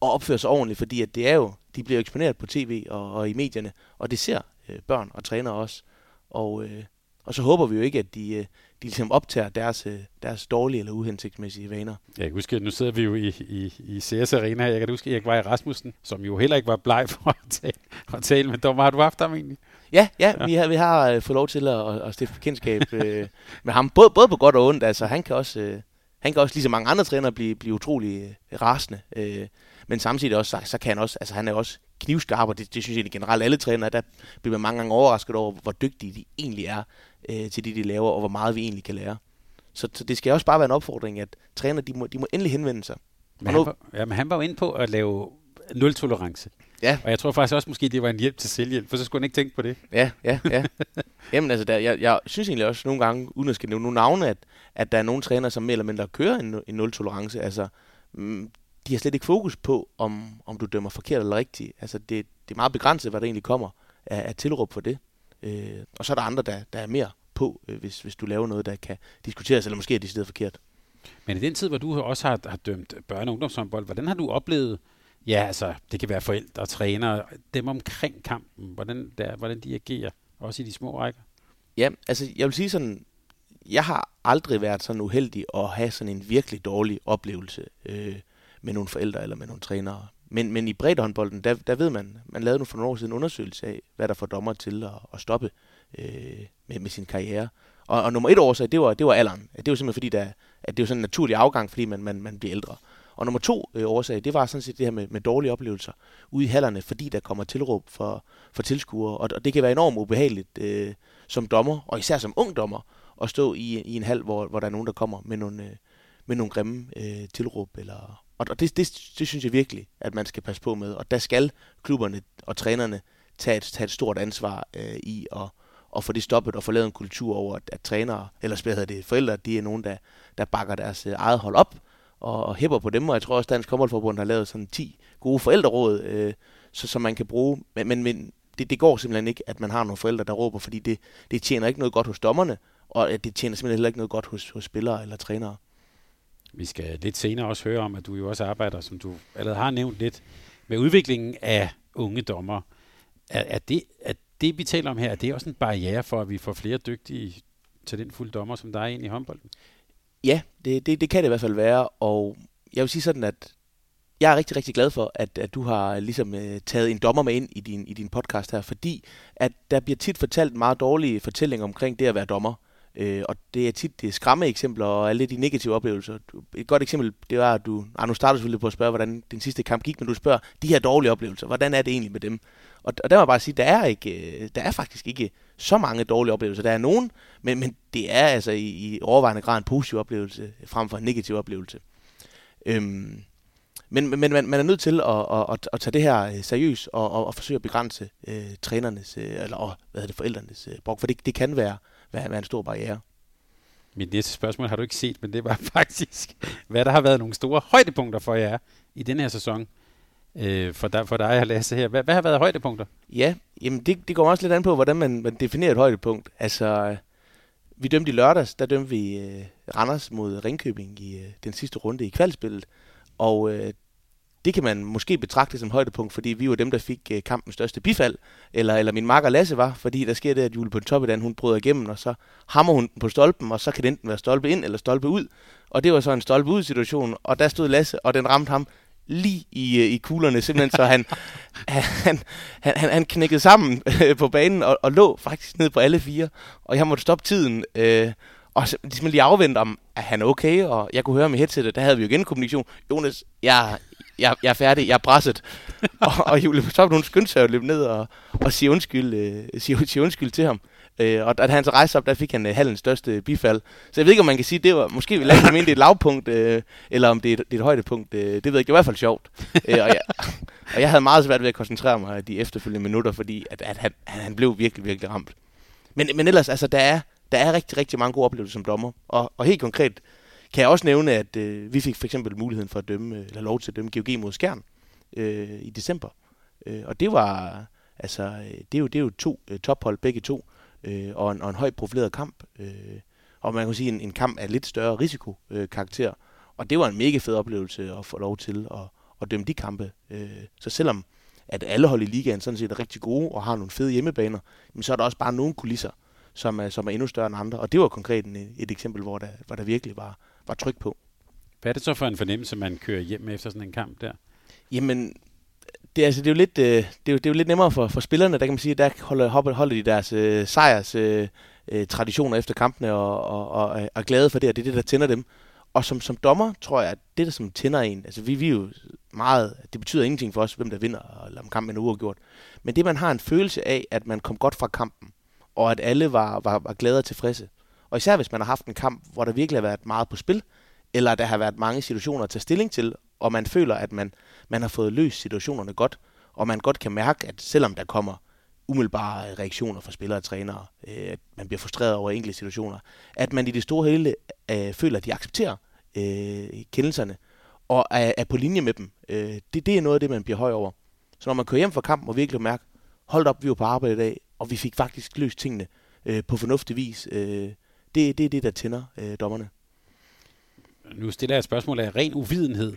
opføre sig ordentligt, fordi at det er jo, de bliver eksponeret på tv og, og i medierne, og det ser øh, børn og trænere også. Og, øh, og så håber vi jo ikke, at de, øh, de ligesom optager deres, øh, deres dårlige eller uhensigtsmæssige vaner. Jeg kan huske, at nu sidder vi jo i, i, i CS Arena. Jeg kan huske, at Erik Vej Rasmussen, som jo heller ikke var bleg for at tale, at tale med dommer. Har du haft ham egentlig? Ja, ja, ja. vi har, vi har øh, fået lov til at, at, stifte bekendtskab øh, med ham, både, både på godt og ondt. Altså, han kan også, øh, han kan også, ligesom mange andre trænere, blive, blive utrolig øh, rasende. Øh, men samtidig også, så, så kan han også, altså han er også knivskarp, og det, det synes jeg generelt alle trænere, der bliver man mange gange overrasket over, hvor dygtige de egentlig er øh, til det, de laver, og hvor meget vi egentlig kan lære. Så, så det skal også bare være en opfordring, at træner, de må, de må endelig henvende sig. Men, nu, han var, ja, men han var jo inde på at lave nul tolerance. Ja. Og jeg tror faktisk også, måske det var en hjælp til selvhjælp, for så skulle han ikke tænke på det. Ja, ja, ja. Jamen altså, der, jeg, jeg synes egentlig også nogle gange, uden at skal nævne nogle navne, at, at der er nogle trænere, som mere eller mindre kører en, en nul tolerance. Altså, mm, de har slet ikke fokus på, om, om du dømmer forkert eller rigtigt. Altså, det, det er meget begrænset, hvad der egentlig kommer af, af tilråb for det. Øh, og så er der andre, der, der er mere på, øh, hvis, hvis du laver noget, der kan diskuteres, eller måske er det forkert. Men i den tid, hvor du også har, har dømt børne- og ungdomshåndbold, hvordan har du oplevet, ja, altså, det kan være forældre og trænere, dem omkring kampen, hvordan, der, hvordan de agerer, også i de små rækker? Ja, altså, jeg vil sige sådan, jeg har aldrig været sådan uheldig at have sådan en virkelig dårlig oplevelse øh, med nogle forældre eller med nogle trænere. Men, men i breddehåndbolden, der, der ved man, man lavede nu for nogle år siden en undersøgelse af, hvad der får dommer til at, at stoppe øh, med, med sin karriere. Og, og nummer et årsag, det var, det var alderen. Det var simpelthen fordi, der, at det var sådan en naturlig afgang, fordi man, man, man bliver ældre. Og nummer to øh, årsag, det var sådan set det her med, med dårlige oplevelser ude i hallerne, fordi der kommer tilråb for, for tilskuere. Og, og det kan være enormt ubehageligt øh, som dommer, og især som ung dommer, at stå i, i en hal, hvor, hvor der er nogen, der kommer med nogle, øh, med nogle grimme øh, tilråb. Eller, og det, det, det synes jeg virkelig, at man skal passe på med. Og der skal klubberne og trænerne tage et, tage et stort ansvar øh, i at og få det stoppet og få lavet en kultur over, at, at trænere, eller hvad hedder det, forældre, de er nogen, der, der bakker deres øh, eget hold op og, og hæpper på dem, og jeg tror også, Dansk Håndboldforbund har lavet sådan 10 gode forældreråd, øh, så, som man kan bruge, men, men, men det, det går simpelthen ikke, at man har nogle forældre, der råber, fordi det, det tjener ikke noget godt hos dommerne, og det tjener simpelthen heller ikke noget godt hos, hos spillere eller trænere. Vi skal lidt senere også høre om, at du jo også arbejder, som du allerede har nævnt lidt, med udviklingen af unge dommer. Er, er, det, er det, vi taler om her, er det også en barriere for, at vi får flere dygtige, talentfulde dommer, som der er ind i håndbolden? Ja, det, det, det kan det i hvert fald være, og jeg vil sige sådan, at jeg er rigtig, rigtig glad for, at, at du har ligesom øh, taget en dommer med ind i din, i din podcast her, fordi at der bliver tit fortalt meget dårlige fortællinger omkring det at være dommer. Øh, og det er tit det er skræmme eksempler og alle de negative oplevelser. Et godt eksempel, det var, at du, ah, nu starter selvfølgelig på at spørge, hvordan din sidste kamp gik, men du spørger, de her dårlige oplevelser, hvordan er det egentlig med dem? Og, og der må jeg bare sige, der er, ikke, øh, der er faktisk ikke så mange dårlige oplevelser. Der er nogen, men, men det er altså i, i overvejende grad en positiv oplevelse, frem for en negativ oplevelse. Øhm, men, men man, man er nødt til at, at, at, at tage det her øh, seriøst og, og, og forsøge at begrænse øh, trænernes, øh, eller og, hvad hedder det, forældrenes øh, brug, for det, det kan være, være, være en stor barriere. Mit næste spørgsmål har du ikke set, men det var (laughs) faktisk, hvad der har været nogle store højdepunkter for jer i den her sæson. Øh, for, dig, for dig og Lasse her. Hvad, hvad har været højdepunkter? Ja, jamen det, det går også lidt an på, hvordan man, man definerer et højdepunkt. Altså, vi dømte i lørdags, der dømte vi øh, Randers mod Ringkøbing i øh, den sidste runde i kvalspillet. Og øh, det kan man måske betragte som højdepunkt, fordi vi var dem, der fik øh, kampens største bifald, eller, eller min makker Lasse var, fordi der sker det, at Julie på den hun bryder igennem, og så hammer hun den på stolpen, og så kan det enten være stolpe ind eller stolpe ud. Og det var så en stolpe ud situation, og der stod Lasse, og den ramte ham lige i, øh, i kuglerne, simpelthen så han, (laughs) han, han, han, han knækkede sammen øh, på banen og, og lå faktisk ned på alle fire. Og jeg måtte stoppe tiden, øh, og ligesom lige afvente om, at han er okay, og jeg kunne høre med headsetet, der havde vi jo igen kommunikation. Jonas, jeg, jeg, jeg er færdig, jeg er presset. (laughs) og, og Julie så hun skyndte sig at løbe ned og, og sige undskyld, øh, sige, sige undskyld til ham. Øh, og da han så rejste op, der fik han øh, halvens største bifald. Så jeg ved ikke, om man kan sige, det var måske vi lade det er et lavpunkt, øh, eller om det er et, det er et højdepunkt. Øh, det ved jeg ikke, det var i hvert fald sjovt. øh, og, jeg, og jeg havde meget svært ved at koncentrere mig de efterfølgende minutter, fordi at, at han, han blev virkelig, virkelig ramt. Men, men ellers, altså, der er, der er rigtig, rigtig mange gode oplevelser som dommer. Og, og helt konkret kan jeg også nævne, at øh, vi fik for eksempel muligheden for at dømme, øh, eller lov til at dømme GOG mod Skjern øh, i december. Øh, og det var, altså, øh, det er jo, det er jo to øh, tophold, begge to, øh, og, en, og en højt profileret kamp. Øh, og man kan sige, en, en kamp af lidt større risikokarakter. Øh, og det var en mega fed oplevelse at få lov til at, at dømme de kampe. Øh, så selvom at alle hold i ligaen sådan set er rigtig gode og har nogle fede hjemmebaner, men så er der også bare nogle kulisser, som er, som er endnu større end andre. Og det var konkret et, et eksempel, hvor der, hvor der virkelig var, var tryk på. Hvad er det så for en fornemmelse, man kører hjem efter sådan en kamp der? Jamen, det, altså, det, er jo lidt, øh, det, er jo, det er jo lidt nemmere for, for spillerne, der kan man sige, der holder, holder de deres øh, sejrs øh, øh, traditioner efter kampene og, og, og, og er glade for det, og det er det, der tænder dem. Og som, som dommer, tror jeg, at det, der som tænder en, altså vi, vi er jo meget, det betyder ingenting for os, hvem der vinder, eller om kampen er uafgjort. Men det, man har en følelse af, at man kom godt fra kampen, og at alle var, var, var glade og tilfredse. Og især hvis man har haft en kamp, hvor der virkelig har været meget på spil, eller der har været mange situationer at tage stilling til, og man føler, at man, man har fået løst situationerne godt, og man godt kan mærke, at selvom der kommer umiddelbare reaktioner fra spillere og trænere, øh, at man bliver frustreret over enkelte situationer, at man i det store hele øh, føler, at de accepterer øh, kendelserne, og er, er på linje med dem. Øh, det, det er noget af det, man bliver høj over. Så når man kører hjem fra kampen og virkelig mærker, hold op, vi var på arbejde i dag, og vi fik faktisk løst tingene øh, på fornuftig vis. Øh, det, det er det, der tænder øh, dommerne. Nu stiller jeg et spørgsmål af ren uvidenhed.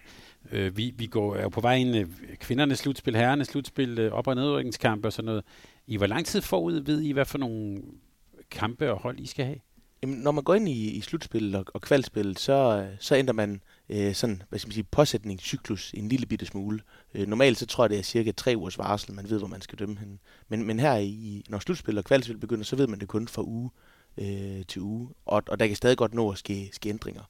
Øh, vi, vi går er på vej ind øh, kvindernes slutspil, herrenes slutspil, øh, op- og nedrykningskampe og sådan noget. I hvor lang tid forud ved I, hvad for nogle kampe og hold I skal have? Jamen, når man går ind i, i slutspillet og, og kvalspillet, så, så ændrer man øh, sådan, hvad skal man sige, påsætningscyklus en lille bitte smule. Øh, normalt så tror jeg, det er cirka tre ugers varsel, man ved, hvor man skal dømme hende. Men, men her, i, når slutspillet og kvalspillet begynder, så ved man det kun fra uge øh, til uge. Og, og der kan stadig godt nå at ske, ske ændringer.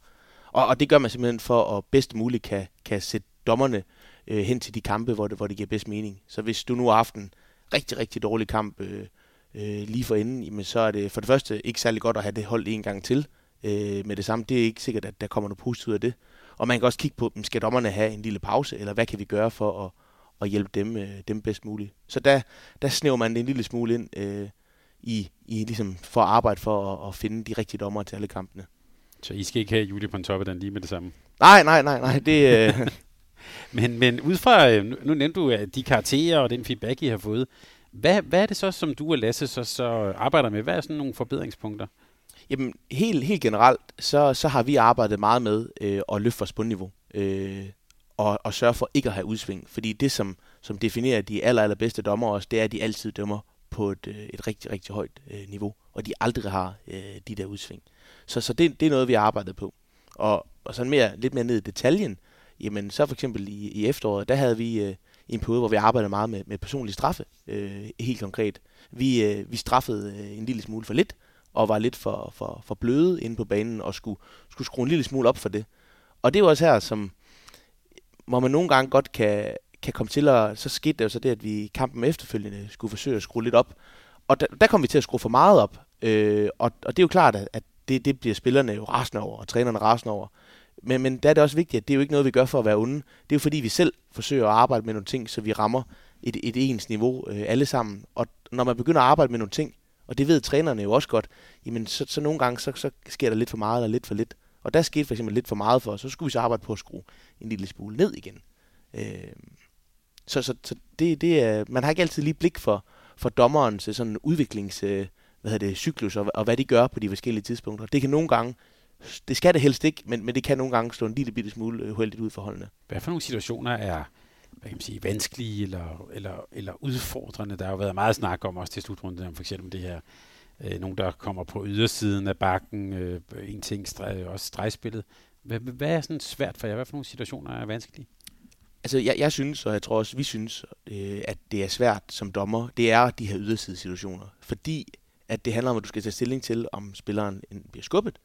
Og, og det gør man simpelthen for at bedst muligt kan, kan sætte dommerne øh, hen til de kampe, hvor det, hvor det giver bedst mening. Så hvis du nu har haft en rigtig, rigtig dårlig kamp øh, øh, lige for inden, jamen så er det for det første ikke særlig godt at have det holdt en gang til øh, med det samme. Det er ikke sikkert, at der kommer noget positivt ud af det. Og man kan også kigge på, skal dommerne have en lille pause, eller hvad kan vi gøre for at, at hjælpe dem, øh, dem bedst muligt. Så der, der snæver man det en lille smule ind øh, i, i ligesom for at arbejde for at, at finde de rigtige dommer til alle kampene. Så I skal ikke have Julie den lige med det samme? Nej, nej, nej, nej. Det, øh... (laughs) men, men ud fra, øh, nu, nu nævnte du de karakterer og den feedback, I har fået. Hvad, hvad er det så, som du og Lasse så, så arbejder med? Hvad er sådan nogle forbedringspunkter? Jamen, helt, helt generelt, så, så har vi arbejdet meget med øh, at løfte vores bundniveau. Øh, og, og sørge for ikke at have udsving. Fordi det, som, som definerer de aller, allerbedste dommer også, det er, at de altid dømmer på et, øh, et rigtig, rigtig højt øh, niveau. Og de aldrig har øh, de der udsving. Så, så det, det er noget, vi har arbejdet på. Og, og sådan mere, lidt mere ned i detaljen, jamen så for eksempel i, i efteråret, der havde vi øh, en periode, hvor vi arbejdede meget med, med personlig straffe, øh, helt konkret. Vi, øh, vi straffede øh, en lille smule for lidt, og var lidt for, for, for bløde inde på banen, og skulle, skulle skrue en lille smule op for det. Og det er jo også her, som, hvor man nogle gange godt kan, kan komme til, at... så skete det jo så det, at vi i kampen efterfølgende skulle forsøge at skrue lidt op. Og der, der kom vi til at skrue for meget op, øh, og, og det er jo klart, at, at det, det bliver spillerne jo rasende over, og trænerne rasende over. Men, men der er det også vigtigt, at det er jo ikke noget, vi gør for at være onde. Det er jo fordi, vi selv forsøger at arbejde med nogle ting, så vi rammer et, et ens niveau øh, alle sammen. Og når man begynder at arbejde med nogle ting, og det ved trænerne jo også godt, jamen så, så nogle gange, så, så sker der lidt for meget eller lidt for lidt. Og der skete for eksempel lidt for meget for os, så skulle vi så arbejde på at skrue en lille smule ned igen. Øh, så så, så det, det er, man har ikke altid lige blik for, for dommerens øh, sådan udviklings, øh, hvad hedder det, cyklus, og, og hvad de gør på de forskellige tidspunkter. Det kan nogle gange det skal det helst ikke, men, men det kan nogle gange stå en lille bitte smule øh, uheldigt ud for holdene. Hvad for nogle situationer er hvad kan man sige, vanskelige eller, eller, eller udfordrende? Der har jo været meget snak om også til slutrunden, om for eksempel det her, øh, nogen der kommer på ydersiden af bakken, øh, en ting, streg, også stregspillet. Hvad, hvad er sådan svært for jer? Hvad for nogle situationer er vanskelige? Altså, jeg, jeg synes, og jeg tror også, vi synes, øh, at det er svært som dommer, det er de her ydersidesituationer. Fordi at det handler om, at du skal tage stilling til, om spilleren bliver skubbet,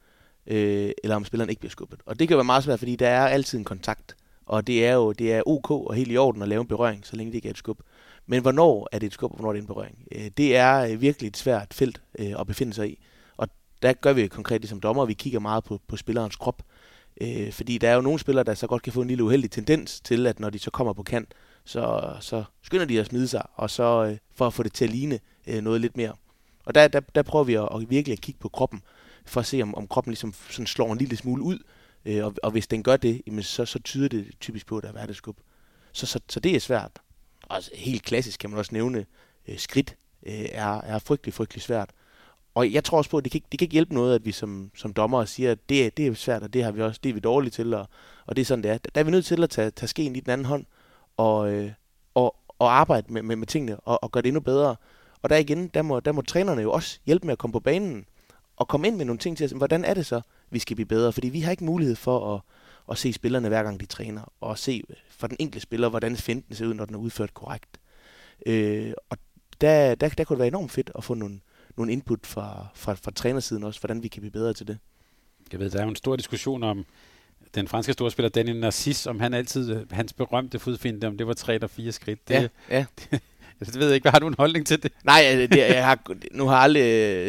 øh, eller om spilleren ikke bliver skubbet. Og det kan være meget svært, fordi der er altid en kontakt. Og det er jo det er ok og helt i orden at lave en berøring, så længe det ikke er et skub. Men hvornår er det et skub, og hvornår er det en berøring? Øh, det er øh, virkelig et svært felt øh, at befinde sig i. Og der gør vi konkret det som dommer, vi kigger meget på, på spillerens krop. Øh, fordi der er jo nogle spillere, der så godt kan få en lille uheldig tendens til, at når de så kommer på kant, så, så skynder de at smide sig, og så øh, for at få det til at ligne øh, noget lidt mere. Og der, der, der prøver vi at, at virkelig at kigge på kroppen, for at se, om, om kroppen ligesom sådan slår en lille smule ud. Øh, og, og hvis den gør det, jamen, så, så tyder det typisk på, at der er hverdagsskub. Så, så, så det er svært. Og altså, helt klassisk kan man også nævne, øh, skridt øh, er, er frygtelig, frygtelig svært. Og jeg tror også på, at det kan, ikke, det kan ikke hjælpe noget, at vi som, som dommer siger, at det, det er svært, og det har vi også, det er vi dårlige til, og, og det er sådan, det er. Der er vi nødt til at tage, tage skeen i den anden hånd, og, øh, og, og arbejde med, med, med tingene, og, og gøre det endnu bedre. Og der igen, der må, der må trænerne jo også hjælpe med at komme på banen, og komme ind med nogle ting til os. Hvordan er det så, vi skal blive bedre? Fordi vi har ikke mulighed for at, at se spillerne hver gang de træner, og se øh, for den enkelte spiller, hvordan finten ser ud, når den er udført korrekt. Øh, og der, der, der kunne det være enormt fedt at få nogle, nogle input fra, fra, fra trænersiden også, hvordan vi kan blive bedre til det. Jeg ved, der er jo en stor diskussion om den franske storspiller Daniel Narcis, om han altid, hans berømte fodfinde, om det var tre eller fire skridt. Det, ja, ja. (laughs) Det ved jeg ikke. Hvad har du en holdning til det? Nej, øh, det, jeg har, nu har jeg aldrig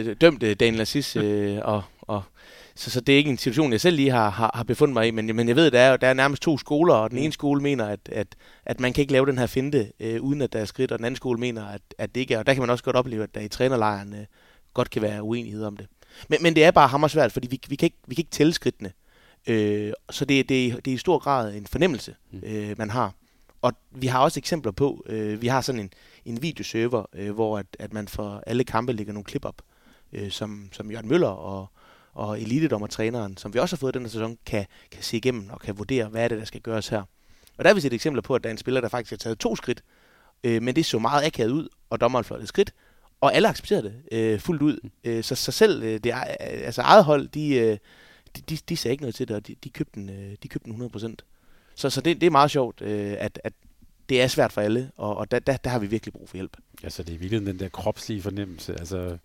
øh, dømt øh, Daniel Assis, (laughs) øh, og, og, så, så det er ikke en situation, jeg selv lige har, har, har befundet mig i, men, men jeg ved, at der er, der er nærmest to skoler, og den ene skole mener, at, at, at man kan ikke lave den her finte, øh, uden at der er skridt, og den anden skole mener, at, at det ikke er, og der kan man også godt opleve, at der i trænerlejren øh, godt kan være uenighed om det. Men, men det er bare hammer svært, fordi vi, vi, kan ikke, vi kan ikke tælle skridtene. Øh, så det, det, det er i stor grad en fornemmelse, mm. øh, man har. Og vi har også eksempler på, øh, vi har sådan en, en videoserver, øh, hvor at, at man for alle kampe lægger nogle klip op, øh, som, som Jørgen Møller og, og elitedommertræneren, som vi også har fået den sæson, kan, kan se igennem og kan vurdere, hvad er det, der skal gøres her. Og der har vi set eksempler på, at der er en spiller, der faktisk har taget to skridt, øh, men det så meget akavet ud, og dommeren fløjtede skridt, og alle accepterede det øh, fuldt ud. Øh, så, så selv øh, det, altså eget hold, de, øh, de, de, de sagde ikke noget til det, og de, de, købte, den, øh, de købte den 100%. Så, så det, det er meget sjovt, øh, at, at det er svært for alle, og, og der, der, der har vi virkelig brug for hjælp. Altså det er virkelig den der kropslige fornemmelse, altså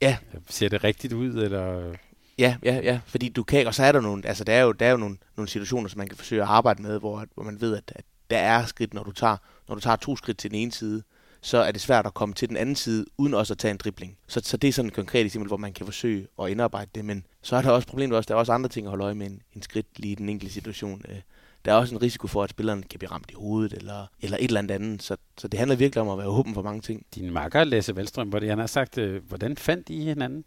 ja. ser det rigtigt ud, eller... Ja, ja, ja, fordi du kan, og så er der nogle, altså der er jo, der er jo nogle, nogle situationer, som man kan forsøge at arbejde med, hvor, hvor man ved, at, at der er skridt, når du tager, når du tager to skridt til den ene side, så er det svært at komme til den anden side, uden også at tage en dribling. Så, så det er sådan et konkret eksempel, hvor man kan forsøge at indarbejde det, men så er der også problemet også, der er også andre ting at holde øje med en, en skridt lige i den enkelte situation. Øh, der er også en risiko for, at spilleren kan blive ramt i hovedet, eller, eller et eller andet andet. Så, så det handler virkelig om at være åben for mange ting. Din makker, Lasse Valstrøm, hvor det, han har sagt, øh, hvordan fandt I hinanden?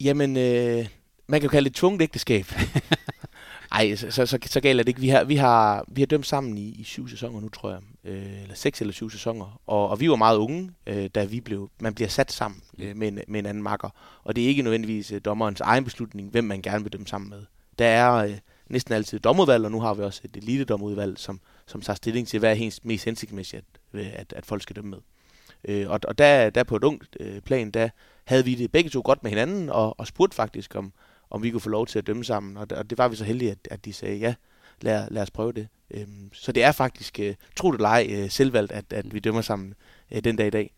Jamen, øh, man kan jo kalde det tvunget ægteskab. (laughs) Ej, så, så, så, så galt er det ikke. Vi har, vi har, vi har dømt sammen i, i syv sæsoner nu, tror jeg. Øh, eller seks eller syv sæsoner. Og, og vi var meget unge, øh, da vi blev, man bliver sat sammen øh, med, en, med en anden makker. Og det er ikke nødvendigvis øh, dommerens egen beslutning, hvem man gerne vil dømme sammen med. Der er øh, næsten altid et domudvalg, og nu har vi også et elite-domudvalg, som, som tager stilling til, hvad er helt mest hensigtsmæssigt, at, at, at folk skal dømme med. Øh, og, og der, der på et ungt øh, plan, der havde vi det begge to godt med hinanden, og, og spurgte faktisk, om, om vi kunne få lov til at dømme sammen. Og, og det var vi så heldige, at, at de sagde ja. lad, lad os prøve det. Øhm, så det er faktisk, øh, tro det eller ej, øh, selvvalgt, at, at vi dømmer sammen øh, den dag i dag.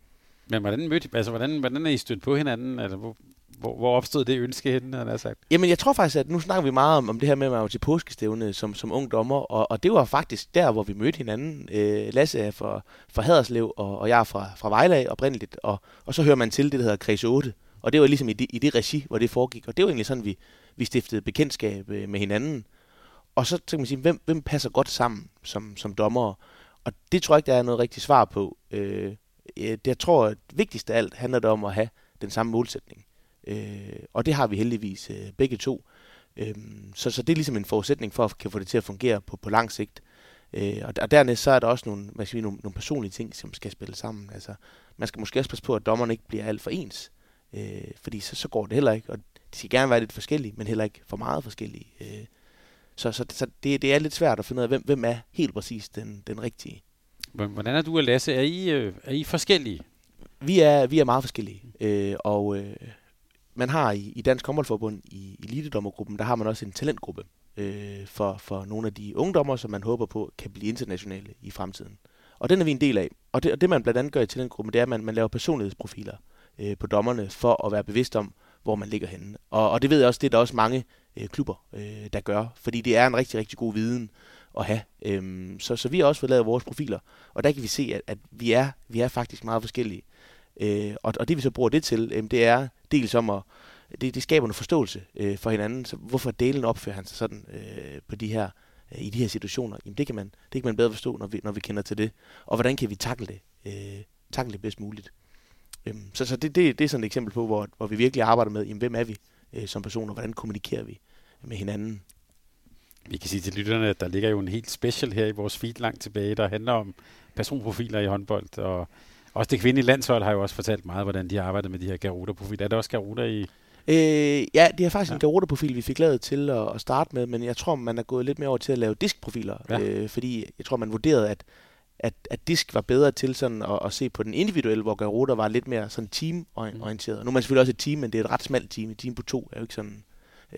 Men hvordan, mødte, altså, hvordan, hvordan er I stødt på hinanden? Altså, hvor, hvor, hvor opstod det ønske henne, han har sagt? Jamen, jeg tror faktisk, at nu snakker vi meget om, om det her med, at man var til påskestævne som, som ung dommer, og, og det var faktisk der, hvor vi mødte hinanden. Øh, Lasse er fra, fra Haderslev, og, og jeg er fra, fra Vejle oprindeligt, og, og så hører man til det, der hedder Kreds 8, og det var ligesom i det, i det regi, hvor det foregik, og det var egentlig sådan, vi, vi stiftede bekendtskab øh, med hinanden. Og så kan man sige, hvem, hvem passer godt sammen som, som dommer? Og det tror jeg ikke, der er noget rigtigt svar på. Øh, det, jeg tror, at vigtigst af alt handler det om at have den samme målsætning. Øh, og det har vi heldigvis øh, begge to. Øh, så, så det er ligesom en forudsætning for at kan få det til at fungere på, på lang sigt. Øh, og, og dernæst så er der også nogle, hvad skal vi, nogle, nogle personlige ting, som skal spille sammen. Altså, man skal måske også passe på, at dommerne ikke bliver alt for ens. Øh, fordi så, så går det heller ikke. Og de skal gerne være lidt forskellige, men heller ikke for meget forskellige. Øh, så så, så det, det er lidt svært at finde ud af, hvem, hvem er helt præcis den, den rigtige. Hvordan er du og Lasse? Er I, øh, er I forskellige? Vi er, vi er meget forskellige. Øh, og øh, man har i, i Dansk Håndboldforbund, i elitedommergruppen, der har man også en talentgruppe øh, for, for nogle af de ungdommer, som man håber på kan blive internationale i fremtiden. Og den er vi en del af. Og det, og det man blandt andet gør i talentgruppen, det er, at man, man laver personlighedsprofiler øh, Øh, på dommerne, for at være bevidst om, hvor man ligger henne. Og, og det ved jeg også, det er der også mange øh, klubber, øh, der gør, fordi det er en rigtig, rigtig god viden at have. Øhm, så, så vi har også fået lavet vores profiler, og der kan vi se, at, at vi, er, vi er faktisk meget forskellige. Øh, og, og det vi så bruger det til, øh, det er dels om at, det, det skaber en forståelse øh, for hinanden. Så hvorfor delen opfører han sig sådan øh, på de her, øh, i de her situationer? Jamen det kan, man, det kan man bedre forstå, når vi, når vi kender til det. Og hvordan kan vi takle det, øh, takle det bedst muligt? Øhm, så så det, det, det er sådan et eksempel på, hvor, hvor vi virkelig arbejder med, jamen, hvem er vi øh, som personer, hvordan kommunikerer vi med hinanden. Vi kan sige til lytterne, at der ligger jo en helt special her i vores feed langt tilbage, der handler om personprofiler i håndbold, og også det kvindelige landshold har jo også fortalt meget, hvordan de har arbejdet med de her Garuda-profiler. Er det også Garuda i... Øh, ja, det er faktisk ja. en Garuda-profil, vi fik lavet til at, at starte med, men jeg tror, man er gået lidt mere over til at lave diskprofiler, ja. øh, fordi jeg tror, man vurderede, at at, at disk var bedre til sådan at, at se på den individuelle, hvor Garuda var lidt mere sådan teamorienteret. Mm. Nu er man selvfølgelig også et team, men det er et ret smalt team. Et team på to er jo ikke sådan...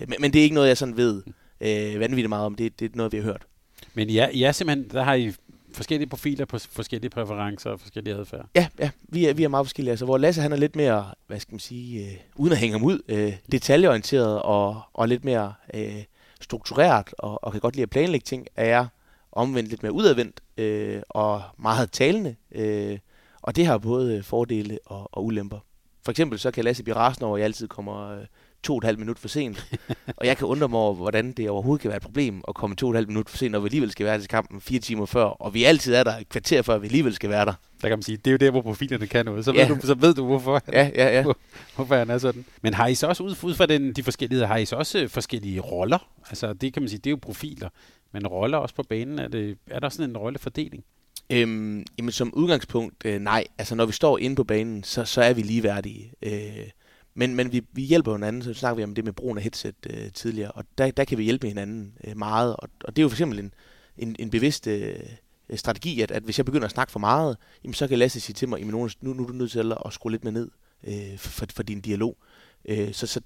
Øh, men, men det er ikke noget, jeg sådan ved øh, vanvittigt meget om. Det, det er noget, vi har hørt. Men ja, ja simpelthen, der har I forskellige profiler på forskellige præferencer og forskellige adfærd. Ja, ja vi, er, vi er meget forskellige. Altså, hvor Lasse han er lidt mere, hvad skal man sige, øh, uden at hænge ham ud, øh, detaljeorienteret og, og lidt mere øh, struktureret og, og kan godt lide at planlægge ting, er jeg omvendt lidt mere udadvendt øh, og meget talende. Øh, og det har både fordele og, og ulemper. For eksempel så kan Lasse blive rasende over, at jeg altid kommer øh, to og et halvt minut for sent. (laughs) og jeg kan undre mig over, hvordan det overhovedet kan være et problem at komme to og et halvt minut for sent, når vi alligevel skal være til kampen fire timer før. Og vi altid er der et kvarter før, vi alligevel skal være der. Der kan man sige, det er jo der, hvor profilerne kan noget. Så, ja. ved, du, så ved du, hvorfor, ja, ja, ja. Hvor, (laughs) hvorfor han er sådan. Men har I så også, ud, ud fra den, de forskellige, har I så også forskellige roller? Altså det kan man sige, det er jo profiler. Men roller også på banen, er, det, er der sådan en rollefordeling? Øhm, jamen som udgangspunkt, øh, nej. Altså når vi står inde på banen, så, så er vi ligeværdige. Øh, men men vi, vi hjælper hinanden, så snakker vi om det med brugen af headset øh, tidligere, og der, der kan vi hjælpe hinanden øh, meget. Og, og det er jo for eksempel en, en, en bevidst øh, strategi, at, at hvis jeg begynder at snakke for meget, jamen, så kan Lasse sige til mig, jamen, nu, nu er du nødt til at skrue lidt mere ned øh, for, for din dialog. Øh, så så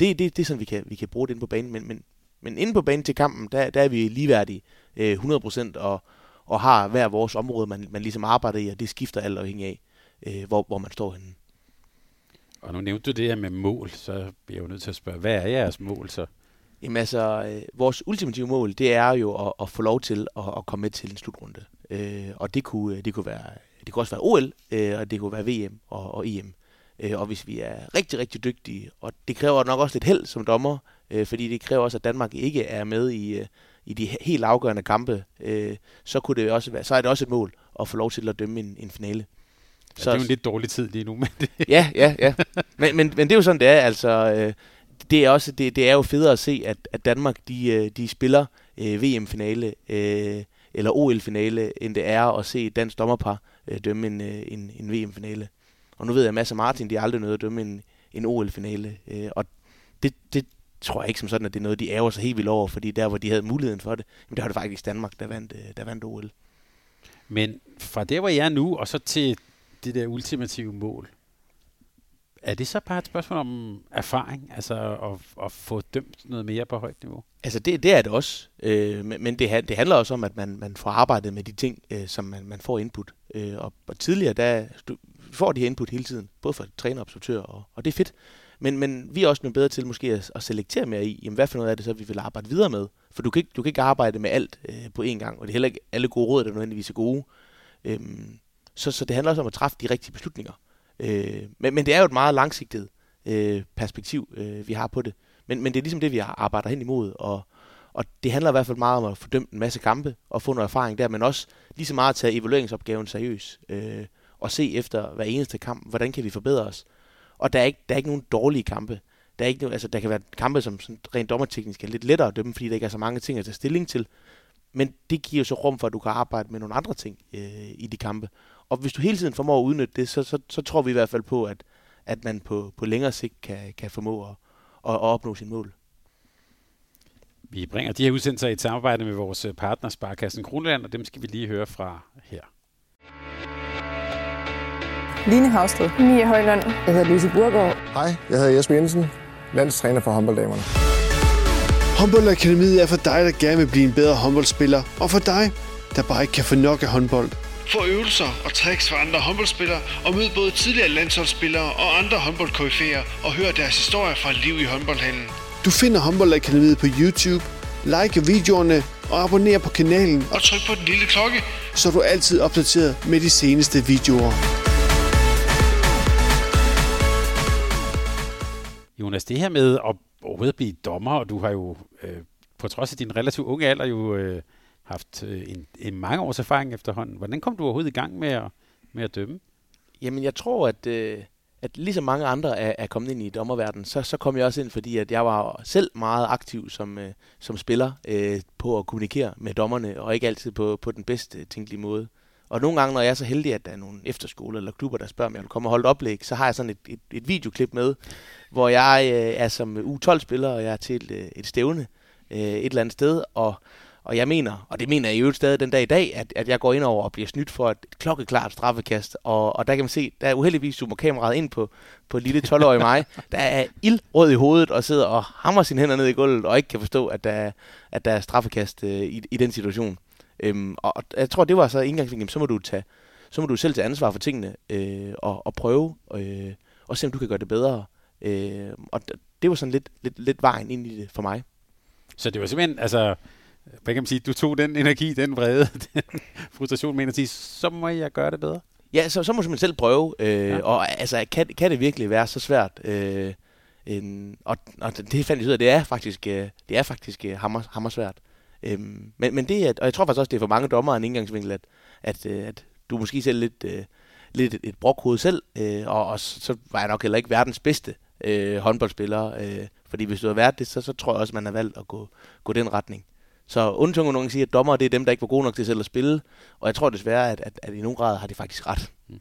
det, det, det er sådan, vi kan, vi kan bruge det inde på banen, men, men, men inde på banen til kampen, der, der er vi ligeværdige øh, 100% og, og har hver vores område, man, man ligesom arbejder i, og det skifter alt afhængig af, øh, hvor, hvor man står henne. Og nu nævnte du det her med mål, så bliver jeg jo nødt til at spørge, hvad er jeres mål så? Jamen altså, øh, vores ultimative mål, det er jo at, at få lov til at, at komme med til en slutrunde. Øh, og det kunne, det kunne være, det kunne også være OL, øh, og det kunne være VM og, og EM. Øh, og hvis vi er rigtig, rigtig dygtige, og det kræver nok også lidt held som dommer, øh, fordi det kræver også, at Danmark ikke er med i, øh, i de helt afgørende kampe, øh, så, kunne det også være, så er det også et mål at få lov til at dømme en, en finale. Ja, så, det er jo en lidt dårlig tid lige nu. Men det... (laughs) ja, ja, ja. Men, men, men det er jo sådan, det er. Altså, øh, det, er også, det, det er jo federe at se, at, at Danmark de, øh, de spiller øh, VM-finale øh, eller OL-finale, end det er at se et dansk dommerpar øh, dømme en, øh, en, en VM-finale. Og nu ved jeg, at Mads og Martin, de har aldrig nødt at dømme en, en OL-finale. Øh, og det, det tror jeg ikke som sådan, at det er noget, de ærger sig helt vildt over, fordi der, hvor de havde muligheden for det, men det var det faktisk Danmark, der vandt, øh, der vandt OL. Men fra der, hvor jeg er nu, og så til det der ultimative mål, er det så bare et spørgsmål om erfaring, altså at, at få dømt noget mere på højt niveau? Altså det, det er det også, øh, men men det, det handler også om, at man, man får arbejdet med de ting, øh, som man, man får input. Øh, og, og tidligere, der du får de her input hele tiden, både fra træner og observatør, og, og det er fedt. Men, men vi er også blevet bedre til måske at, at selektere mere i, jamen, hvad for noget er det så, vi vil arbejde videre med. For du kan ikke, du kan ikke arbejde med alt øh, på én gang, og det er heller ikke alle gode råd, der nødvendigvis er gode. Øhm, så, så det handler også om at træffe de rigtige beslutninger. Øh, men, men det er jo et meget langsigtet øh, perspektiv, øh, vi har på det. Men, men det er ligesom det, vi arbejder hen imod, og, og det handler i hvert fald meget om at få dømt en masse kampe og få noget erfaring der, men også lige så meget at tage evalueringsopgaven seriøst øh, og se efter hver eneste kamp, hvordan kan vi forbedre os. Og der er ikke, der er ikke nogen dårlige kampe. Der, er ikke, altså, der kan være kampe, som sådan rent dommerteknisk er lidt lettere at dømme, fordi der ikke er så mange ting at tage stilling til. Men det giver jo så rum for, at du kan arbejde med nogle andre ting øh, i de kampe. Og hvis du hele tiden formår at udnytte det, så, så, så tror vi i hvert fald på, at, at man på, på længere sigt kan, kan formå at, at, at opnå sin mål. Vi bringer de her udsendelser i et samarbejde med vores partner Sparkassen Kronland, og dem skal vi lige høre fra her. Line Havsted. Mia Højlund. Jeg hedder Lise Burgaard. Hej, jeg hedder Jesper Jensen, landstræner for håndbolddamerne. Håndboldakademiet er for dig, der gerne vil blive en bedre håndboldspiller, og for dig, der bare ikke kan få nok af håndbold. Få øvelser og tricks fra andre håndboldspillere, og mød både tidligere landsholdsspillere og andre håndboldkoryfæer, og hør deres historier fra liv i håndboldhallen. Du finder Håndboldakademiet på YouTube, like videoerne og abonner på kanalen, og tryk på den lille klokke, så du er altid opdateret med de seneste videoer. Jonas, det her med at overhovedet blive dommer, og du har jo øh, på trods af din relativt unge alder jo øh, haft øh, en, en mange års erfaring efterhånden. Hvordan kom du overhovedet i gang med at, med at dømme? Jamen, jeg tror, at, øh, at ligesom mange andre er, er kommet ind i dommerverdenen, så, så kom jeg også ind, fordi at jeg var selv meget aktiv som, øh, som spiller øh, på at kommunikere med dommerne, og ikke altid på, på den bedste øh, tænkelige måde. Og nogle gange, når jeg er så heldig, at der er nogle efterskoler eller klubber, der spørger, om jeg vil komme og holde et oplæg, så har jeg sådan et, et, et videoklip med, hvor jeg øh, er som U12-spiller, og jeg er til et, øh, et stævne øh, et eller andet sted, og, og jeg mener, og det mener jeg i øvrigt stadig den dag i dag, at, at jeg går ind over og bliver snydt for et klokkeklart straffekast, og, og der kan man se, der er uheldigvis zoomer kameraet ind på, på lille 12-årige mig, der er ildrød i hovedet og sidder og hammer sine hænder ned i gulvet, og ikke kan forstå, at der, at der er straffekast øh, i, i den situation. Øhm, og, og jeg tror, det var så indgangsvinklen, så må du tage, så må du selv tage ansvar for tingene, øh, og, og prøve, øh, og se om du kan gøre det bedre. Øh, og det var sådan lidt, lidt, lidt vejen ind i det for mig. Så det var simpelthen, altså, hvad kan man sige, du tog den energi, den vrede, (laughs) den frustration med at sige, så må jeg gøre det bedre? Ja, så, så må man selv prøve, øh, ja. og altså, kan, kan det virkelig være så svært? Øh, en, og, og det fandt jeg ud af, det er faktisk, øh, det er faktisk øh, hammer, hammer svært. Øhm, men, men det er, og jeg tror faktisk også, det er for mange dommere en indgangsvinkel, at, at, øh, at du måske selv lidt, øh, lidt et, et brokhoved selv, øh, og, og så var jeg nok heller ikke verdens bedste øh, håndboldspiller. Øh, fordi hvis du har været det, så, så tror jeg også, man har valgt at gå, gå den retning. Så undtunge nogen siger, at dommer det er dem, der ikke var gode nok til selv at spille. Og jeg tror desværre, at, at, at i nogen grad har de faktisk ret. Mm.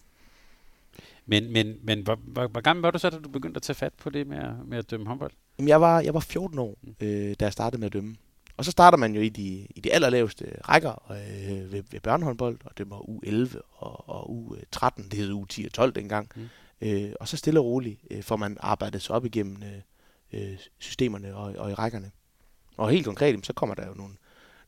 Men, men, men hvor, hvor, hvor gammel var du så, da du begyndte at tage fat på det med at, med at dømme håndbold? Jamen, jeg var, jeg var 14 år, mm. øh, da jeg startede med at dømme. Og så starter man jo i de, i de allerlaveste rækker øh, ved, ved børnehåndbold, og det var U11 og, og U13, det hed U10 og 12 dengang. Mm. Øh, og så stille og roligt øh, får man arbejdet sig op igennem øh, øh, systemerne og, og i rækkerne. Og helt konkret, så kommer der jo nogle,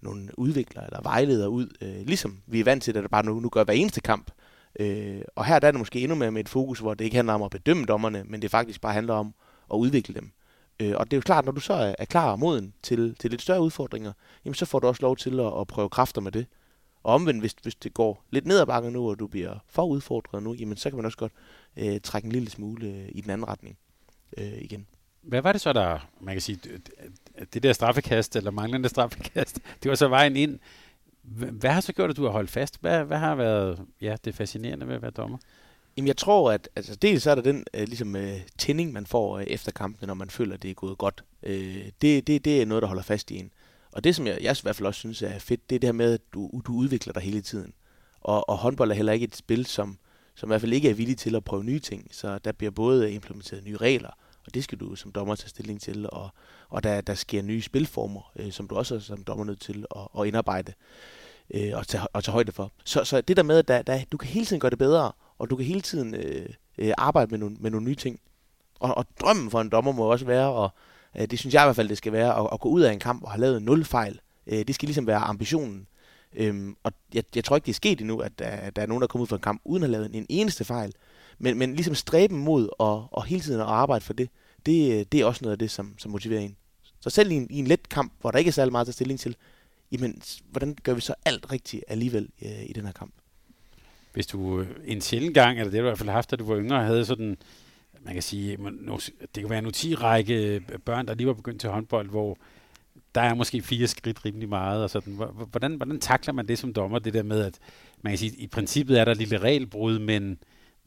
nogle udviklere eller vejledere ud, øh, ligesom vi er vant til, at det bare nu, nu gør hver eneste kamp. Øh, og her der er det måske endnu mere med et fokus, hvor det ikke handler om at bedømme dommerne, men det faktisk bare handler om at udvikle dem. Øh, og det er jo klart, når du så er, er klar og moden til, til lidt større udfordringer, jamen så får du også lov til at, at prøve kræfter med det. Og omvendt, hvis, hvis det går lidt ned ad bakken nu, og du bliver for udfordret nu, jamen så kan man også godt øh, trække en lille smule øh, i den anden retning øh, igen. Hvad var det så, der, man kan sige, det der straffekast, eller manglende straffekast, (laughs) det var så vejen ind. Hvad har så gjort, at du har holdt fast? Hvad, hvad har været ja, det fascinerende ved at være dommer? Jamen jeg tror, at altså, dels så er der den øh, ligesom, øh, tænding, man får øh, efter kampen, når man føler, at det er gået godt. Øh, det, det, det er noget, der holder fast i en. Og det, som jeg, jeg i hvert fald også synes er fedt, det er det her med, at du, du udvikler dig hele tiden. Og, og håndbold er heller ikke et spil, som, som i hvert fald ikke er villig til at prøve nye ting. Så der bliver både implementeret nye regler, og det skal du som dommer tage stilling til, og, og der, der sker nye spilformer, øh, som du også er som dommer nødt til at, at indarbejde øh, og, tage, og tage højde for. Så, så det der med, at der, der, du kan hele tiden gøre det bedre, og du kan hele tiden øh, øh, arbejde med nogle, med nogle nye ting. og, og drømmen for en dommer må også være, og øh, det synes jeg i hvert fald, det skal være, at, at gå ud af en kamp og have lavet nul fejl. Øh, det skal ligesom være ambitionen. Øhm, og jeg, jeg tror ikke, det er sket endnu, at der, at der er nogen, der er kommet ud fra en kamp uden at have lavet en eneste fejl. Men, men ligesom stræben mod og, og hele tiden at arbejde for det, det, øh, det er også noget af det, som, som motiverer en. Så selv i en, i en let kamp, hvor der ikke er særlig meget til stilling til, jamen, hvordan gør vi så alt rigtigt alligevel øh, i den her kamp? Hvis du øh, en sjældent gang, eller det du i hvert fald haft, da du var yngre, havde sådan, man kan sige, det kan være en 10 række øh, børn, der lige var begyndt til håndbold, hvor der er måske fire skridt rimelig meget. Og sådan. Hvordan, hvordan takler man det som dommer, det der med, at man kan sige, i princippet er der et lille regelbrud, men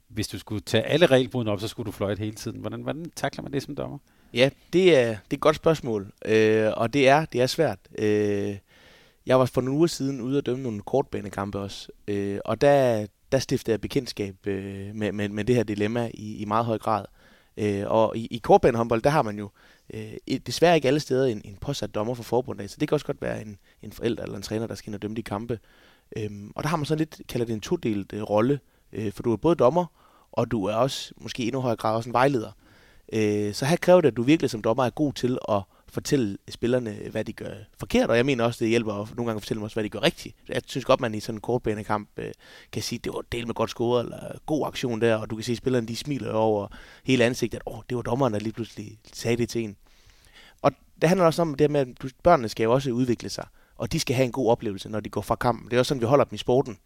hvis du skulle tage alle regelbrudene op, så skulle du fløjte hele tiden. Hvordan, hvordan takler man det som dommer? Ja, det er, det er et godt spørgsmål, øh, og det er, det er svært. Øh, jeg var for nogle uger siden ude og dømme nogle kortbanekampe også, øh, og der, der stiftede jeg bekendtskab øh, med, med, med det her dilemma i, i meget høj grad. Øh, og i, i kortbanehåndbold, der har man jo øh, desværre ikke alle steder en, en påsat dommer for forbundet, så det kan også godt være en, en forælder eller en træner, der skal ind og dømme de kampe. Øh, og der har man så lidt, kalder det en todelt øh, rolle, øh, for du er både dommer, og du er også måske endnu højere grad også en vejleder. Øh, så her kræver det, at du virkelig som dommer er god til at fortælle spillerne, øh, hvad de gør forkert, og jeg mener også, det hjælper at nogle gange at fortælle dem også, hvad de gør rigtigt. Jeg synes godt, man i sådan en kortbanekamp øh, kan sige, det var del med godt score, eller god aktion der, og du kan se, at spillerne de smiler over hele ansigtet, at oh, det var dommeren, der lige pludselig sagde det til en. Og det handler også om det med, at børnene skal jo også udvikle sig, og de skal have en god oplevelse, når de går fra kampen. Det er også sådan, vi holder dem i sporten.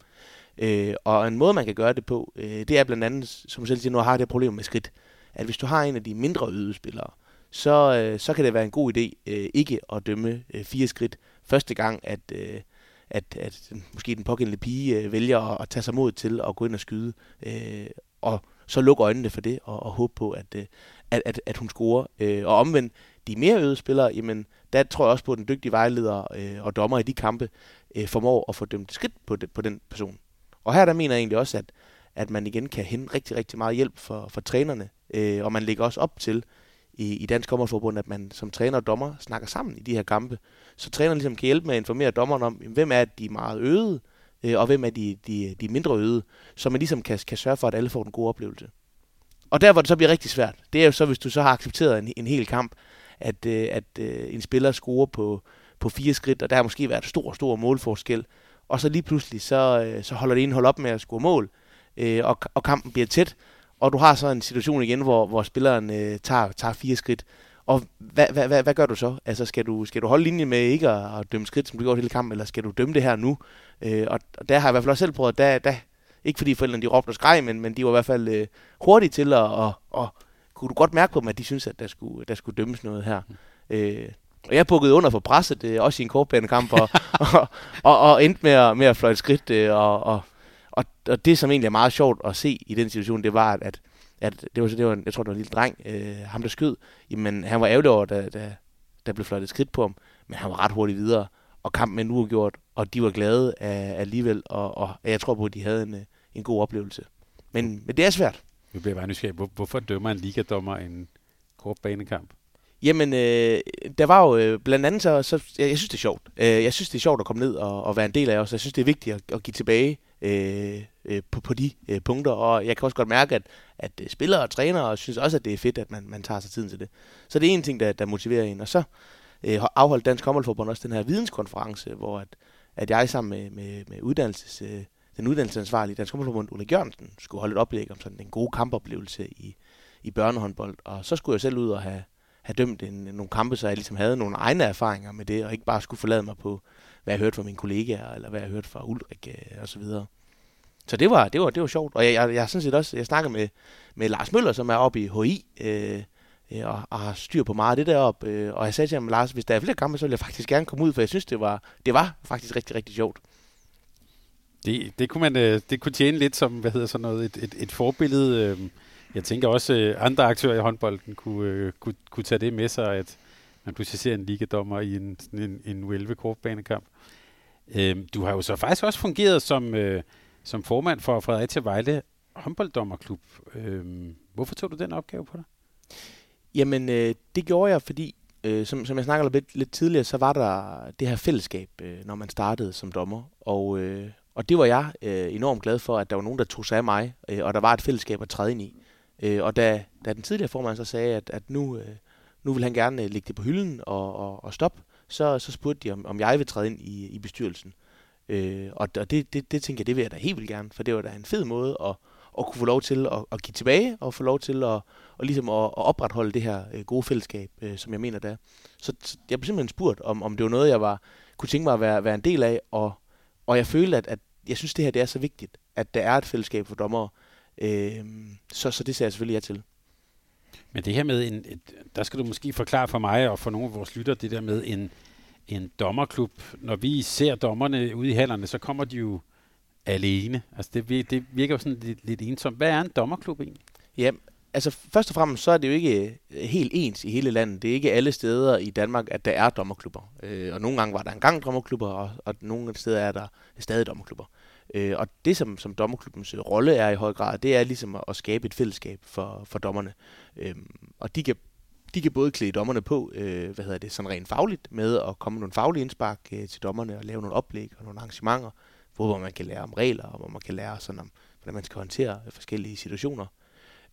Øh, og en måde, man kan gøre det på, øh, det er blandt andet, som selv siger, nu har jeg det problem med skridt, at hvis du har en af de mindre ydespillere, så, øh, så kan det være en god idé øh, ikke at dømme øh, fire skridt første gang, at, øh, at, at måske den pågældende pige øh, vælger at, at tage sig mod til at gå ind og skyde, øh, og så lukke øjnene for det og, og håbe på, at, øh, at, at, at hun scorer. Øh, og omvendt, de mere øvede spillere, jamen, der tror jeg også på, at den dygtige vejleder øh, og dommer i de kampe øh, formår at få dømt skridt på, det, på den person. Og her der mener jeg egentlig også, at, at man igen kan hente rigtig, rigtig meget hjælp for, for trænerne, øh, og man lægger også op til, i, i Dansk Dommerforbund, at man som træner og dommer snakker sammen i de her kampe. Så træneren ligesom kan hjælpe med at informere dommeren om, hvem er de meget øde, øh, og hvem er de, de, de mindre øde, så man ligesom kan, kan sørge for, at alle får en god oplevelse. Og der, hvor det så bliver rigtig svært, det er jo så, hvis du så har accepteret en, en hel kamp, at, øh, at øh, en spiller scorer på, på fire skridt, og der har måske været stor, stor målforskel, og så lige pludselig, så, så holder det ene hold op med at score mål, og, og kampen bliver tæt, og du har så en situation igen, hvor, hvor spilleren øh, tager, tager fire skridt. Og hvad, hvad, hvad, hvad gør du så? Altså, skal du, skal du holde linje med ikke at, at dømme skridt, som du gjorde hele kampen, eller skal du dømme det her nu? Øh, og, og der har jeg i hvert fald også selv prøvet, der, der, ikke fordi forældrene de råbte og skreg, men, men de var i hvert fald øh, hurtige til at, og, og kunne du godt mærke på dem, at de synes at der skulle, der skulle dømmes noget her. Øh, og jeg bukkede under for presset, øh, også i en kortbanekamp, (laughs) og, og, og, og endte med at, med at fløjte skridt, øh, og, og og, det, som egentlig er meget sjovt at se i den situation, det var, at, at det var, det var en, jeg tror, det var en lille dreng, øh, ham der skød, jamen han var ærgerlig over, da, da, der blev fløjtet skridt på ham, men han var ret hurtigt videre, og kampen er nu gjort, og de var glade af, alligevel, og, og jeg tror på, at de havde en, øh, en god oplevelse. Men, men det er svært. Nu bliver bare nysgerrig. Hvor, hvorfor dømmer en ligadommer en kort banekamp? Jamen, øh, der var jo øh, blandt andet så, så jeg, jeg synes det er sjovt. Øh, jeg synes det er sjovt at komme ned og, og være en del af os. Jeg synes det er vigtigt at, at give tilbage øh, øh, på, på de øh, punkter. Og jeg kan også godt mærke, at, at øh, spillere og trænere synes også, at det er fedt, at man, man tager sig tiden til det. Så det er en ting, der, der motiverer en. Og så øh, afholdt Dansk Håndboldforbund også den her videnskonference, hvor at, at jeg sammen med, med, med uddannelses, øh, den uddannelsesansvarlige Dansk Håndboldforbund, Ole Jørgensen, skulle holde et oplæg om sådan en god kampoplevelse i, i børnehåndbold. Og så skulle jeg selv ud og have, have dømt en, nogle kampe, så jeg ligesom havde nogle egne erfaringer med det, og ikke bare skulle forlade mig på, hvad jeg hørte fra mine kollegaer, eller hvad jeg hørte fra Ulrik øh, og så videre. Så det var, det var, det var sjovt. Og jeg, jeg, jeg sådan set også, jeg snakker med, med Lars Møller, som er oppe i HI, øh, øh, og, og har styr på meget af det deroppe. Øh, og jeg sagde til ham, Lars, hvis der er flere kampe, så vil jeg faktisk gerne komme ud, for jeg synes, det var, det var faktisk rigtig, rigtig sjovt. Det, det, kunne man, øh, det kunne tjene lidt som, hvad hedder sådan noget, et, et, et forbillede. Øh, jeg tænker også, andre aktører i håndbolden kunne, kunne, kunne tage det med sig, at man pludselig ser en ligadommer i en, en, en 11 kortbanekamp. Øhm, du har jo så faktisk også fungeret som, øh, som formand for Fredericia Vejle håndbolddommerklub. Øh, hvorfor tog du den opgave på dig? Jamen, øh, det gjorde jeg, fordi, øh, som, som jeg snakkede lidt, lidt tidligere, så var der det her fællesskab, øh, når man startede som dommer. Og, øh, og det var jeg øh, enormt glad for, at der var nogen, der tog sig af mig, øh, og der var et fællesskab at træde ind i. Øh, og da, da den tidligere formand så sagde, at, at nu, øh, nu vil han gerne øh, lægge det på hylden og, og, og stoppe, så, så spurgte de, om, om jeg vil træde ind i, i bestyrelsen. Øh, og og det, det, det tænker jeg, det vil jeg da helt vildt gerne, for det var da en fed måde at, at kunne få lov til at, at give tilbage, og få lov til at, og ligesom at, at opretholde det her øh, gode fællesskab, øh, som jeg mener, det er. Så, så jeg blev simpelthen spurgt, om, om det var noget, jeg var, kunne tænke mig at være, være en del af, og, og jeg følte, at, at jeg synes, det her det er så vigtigt, at der er et fællesskab for dommere. Øh, så, så det ser jeg selvfølgelig ja til. Men det her med, en, et, der skal du måske forklare for mig og for nogle af vores lytter, det der med en, en dommerklub. Når vi ser dommerne ude i hallerne, så kommer de jo alene. Altså det, det virker jo sådan lidt, lidt ensomt. Hvad er en dommerklub egentlig? Ja, altså først og fremmest så er det jo ikke øh, helt ens i hele landet. Det er ikke alle steder i Danmark, at der er dommerklubber. Øh, og nogle gange var der engang dommerklubber, og, og nogle steder er der stadig dommerklubber. Øh, og det, som, som dommerklubbens øh, rolle er i høj grad, det er ligesom at, at skabe et fællesskab for, for dommerne. Øh, og de kan, de kan både klæde dommerne på, øh, hvad hedder det, sådan rent fagligt, med at komme med nogle faglige indspark øh, til dommerne og lave nogle oplæg og nogle arrangementer, hvor man kan lære om regler, og hvor man kan lære sådan om, hvordan man skal håndtere øh, forskellige situationer.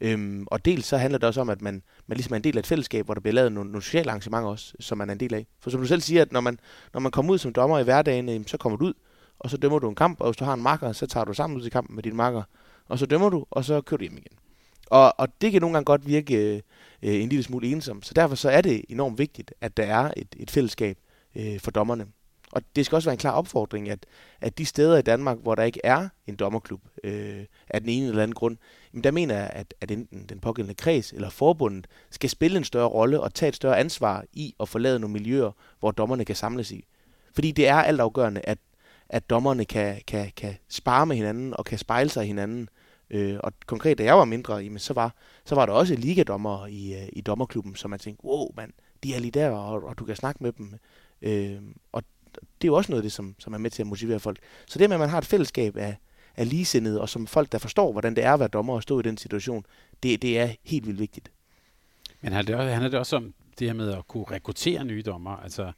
Øhm, og dels så handler det også om, at man, man ligesom er en del af et fællesskab, hvor der bliver lavet nogle, nogle sociale arrangementer også, som man er en del af. For som du selv siger, at når man, når man kommer ud som dommer i hverdagen, øh, så kommer du ud, og så dømmer du en kamp, og hvis du har en makker, så tager du sammen ud til kampen med din makker, og så dømmer du, og så kører du hjem igen. Og, og det kan nogle gange godt virke øh, en lille smule ensom, så derfor så er det enormt vigtigt, at der er et, et fællesskab øh, for dommerne. Og det skal også være en klar opfordring, at, at de steder i Danmark, hvor der ikke er en dommerklub øh, af den ene eller anden grund, jamen der mener jeg, at, at enten den pågældende kreds eller forbundet skal spille en større rolle og tage et større ansvar i at forlade nogle miljøer, hvor dommerne kan samles i. Fordi det er altafgørende, at, at dommerne kan, kan, kan spare med hinanden og kan spejle sig i hinanden. Øh, og konkret, da jeg var mindre, jamen, så, var, så var der også ligadommer i, øh, i dommerklubben, som man tænkte, wow, mand, de er lige der, og, og du kan snakke med dem. Øh, og det er jo også noget af det, som, som er med til at motivere folk. Så det med, at man har et fællesskab af, af ligesindede, og som folk, der forstår, hvordan det er at være dommer og stå i den situation, det, det er helt vildt vigtigt. Men handler det, også, handler det også om det her med at kunne rekruttere nye dommer? Altså,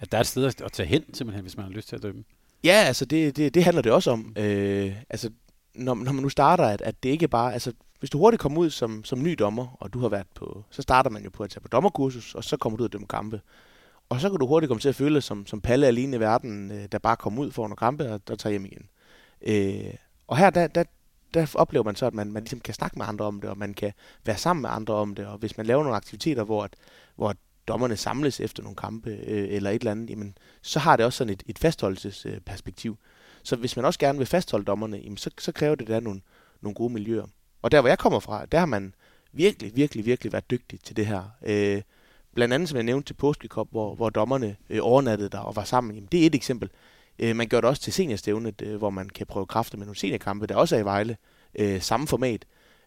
at der er et sted at tage hen, simpelthen, hvis man har lyst til at dømme? Ja, altså det, det, det handler det også om. Øh, altså, når, når man nu starter, at, at det ikke bare... Altså, hvis du hurtigt kommer ud som, som ny dommer, og du har været på... Så starter man jo på at tage på dommerkursus, og så kommer du ud og dømme kampe. Og så kan du hurtigt komme til at føle som, som Palle alene i verden, øh, der bare kommer ud for nogle kampe og og tager hjem igen. Øh, og her, der, der, der oplever man så, at man, man ligesom kan snakke med andre om det, og man kan være sammen med andre om det, og hvis man laver nogle aktiviteter, hvor, at, hvor dommerne samles efter nogle kampe øh, eller et eller andet, jamen, så har det også sådan et, et fastholdelsesperspektiv. Så hvis man også gerne vil fastholde dommerne, jamen, så, så kræver det, der nogle, nogle gode miljøer. Og der, hvor jeg kommer fra, der har man virkelig, virkelig, virkelig været dygtig til det her. Øh, blandt andet, som jeg nævnte til Påskekop, hvor, hvor dommerne øh, overnattede der og var sammen. Jamen, det er et eksempel. Øh, man gør det også til seniorstævnet, øh, hvor man kan prøve kræfter med nogle seniorkampe, der også er i Vejle. Øh, samme format.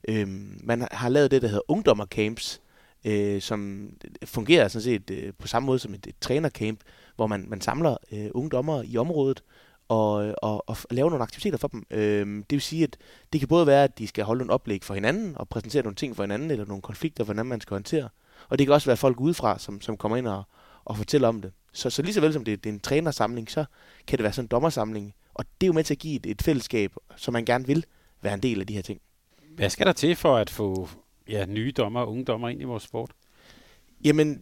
Øh, man har lavet det, der hedder ungdommercamps, øh, som fungerer sådan set øh, på samme måde som et, et trænercamp, hvor man, man samler øh, unge dommere i området og, øh, og, og lave nogle aktiviteter for dem. Øh, det vil sige, at det kan både være, at de skal holde en oplæg for hinanden og præsentere nogle ting for hinanden, eller nogle konflikter, hvordan man skal håndtere. Og det kan også være folk udefra, som, som kommer ind og, og fortæller om det. Så, så lige så vel som det, det er en trænersamling, så kan det være sådan en dommersamling. Og det er jo med til at give et, et fællesskab, som man gerne vil være en del af de her ting. Hvad skal der til for at få ja, nye dommer og unge dommer ind i vores sport? Jamen,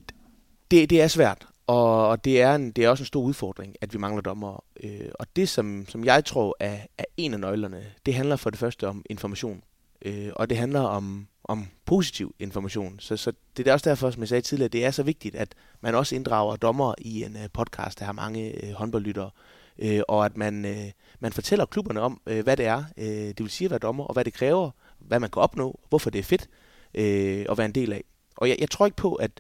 det, det er svært, og, og det, er en, det er også en stor udfordring, at vi mangler dommer. Øh, og det, som, som jeg tror er, er en af nøglerne, det handler for det første om information. Øh, og det handler om, om positiv information. Så, så det er også derfor, som jeg sagde tidligere, det er så vigtigt, at man også inddrager dommer i en øh, podcast, der har mange øh, håndboldlyttere, Øh, og at man, øh, man fortæller klubberne om, øh, hvad det er, øh, det vil sige at være dommer, og hvad det kræver, hvad man kan opnå, hvorfor det er fedt øh, at være en del af. Og jeg, jeg tror ikke på, at,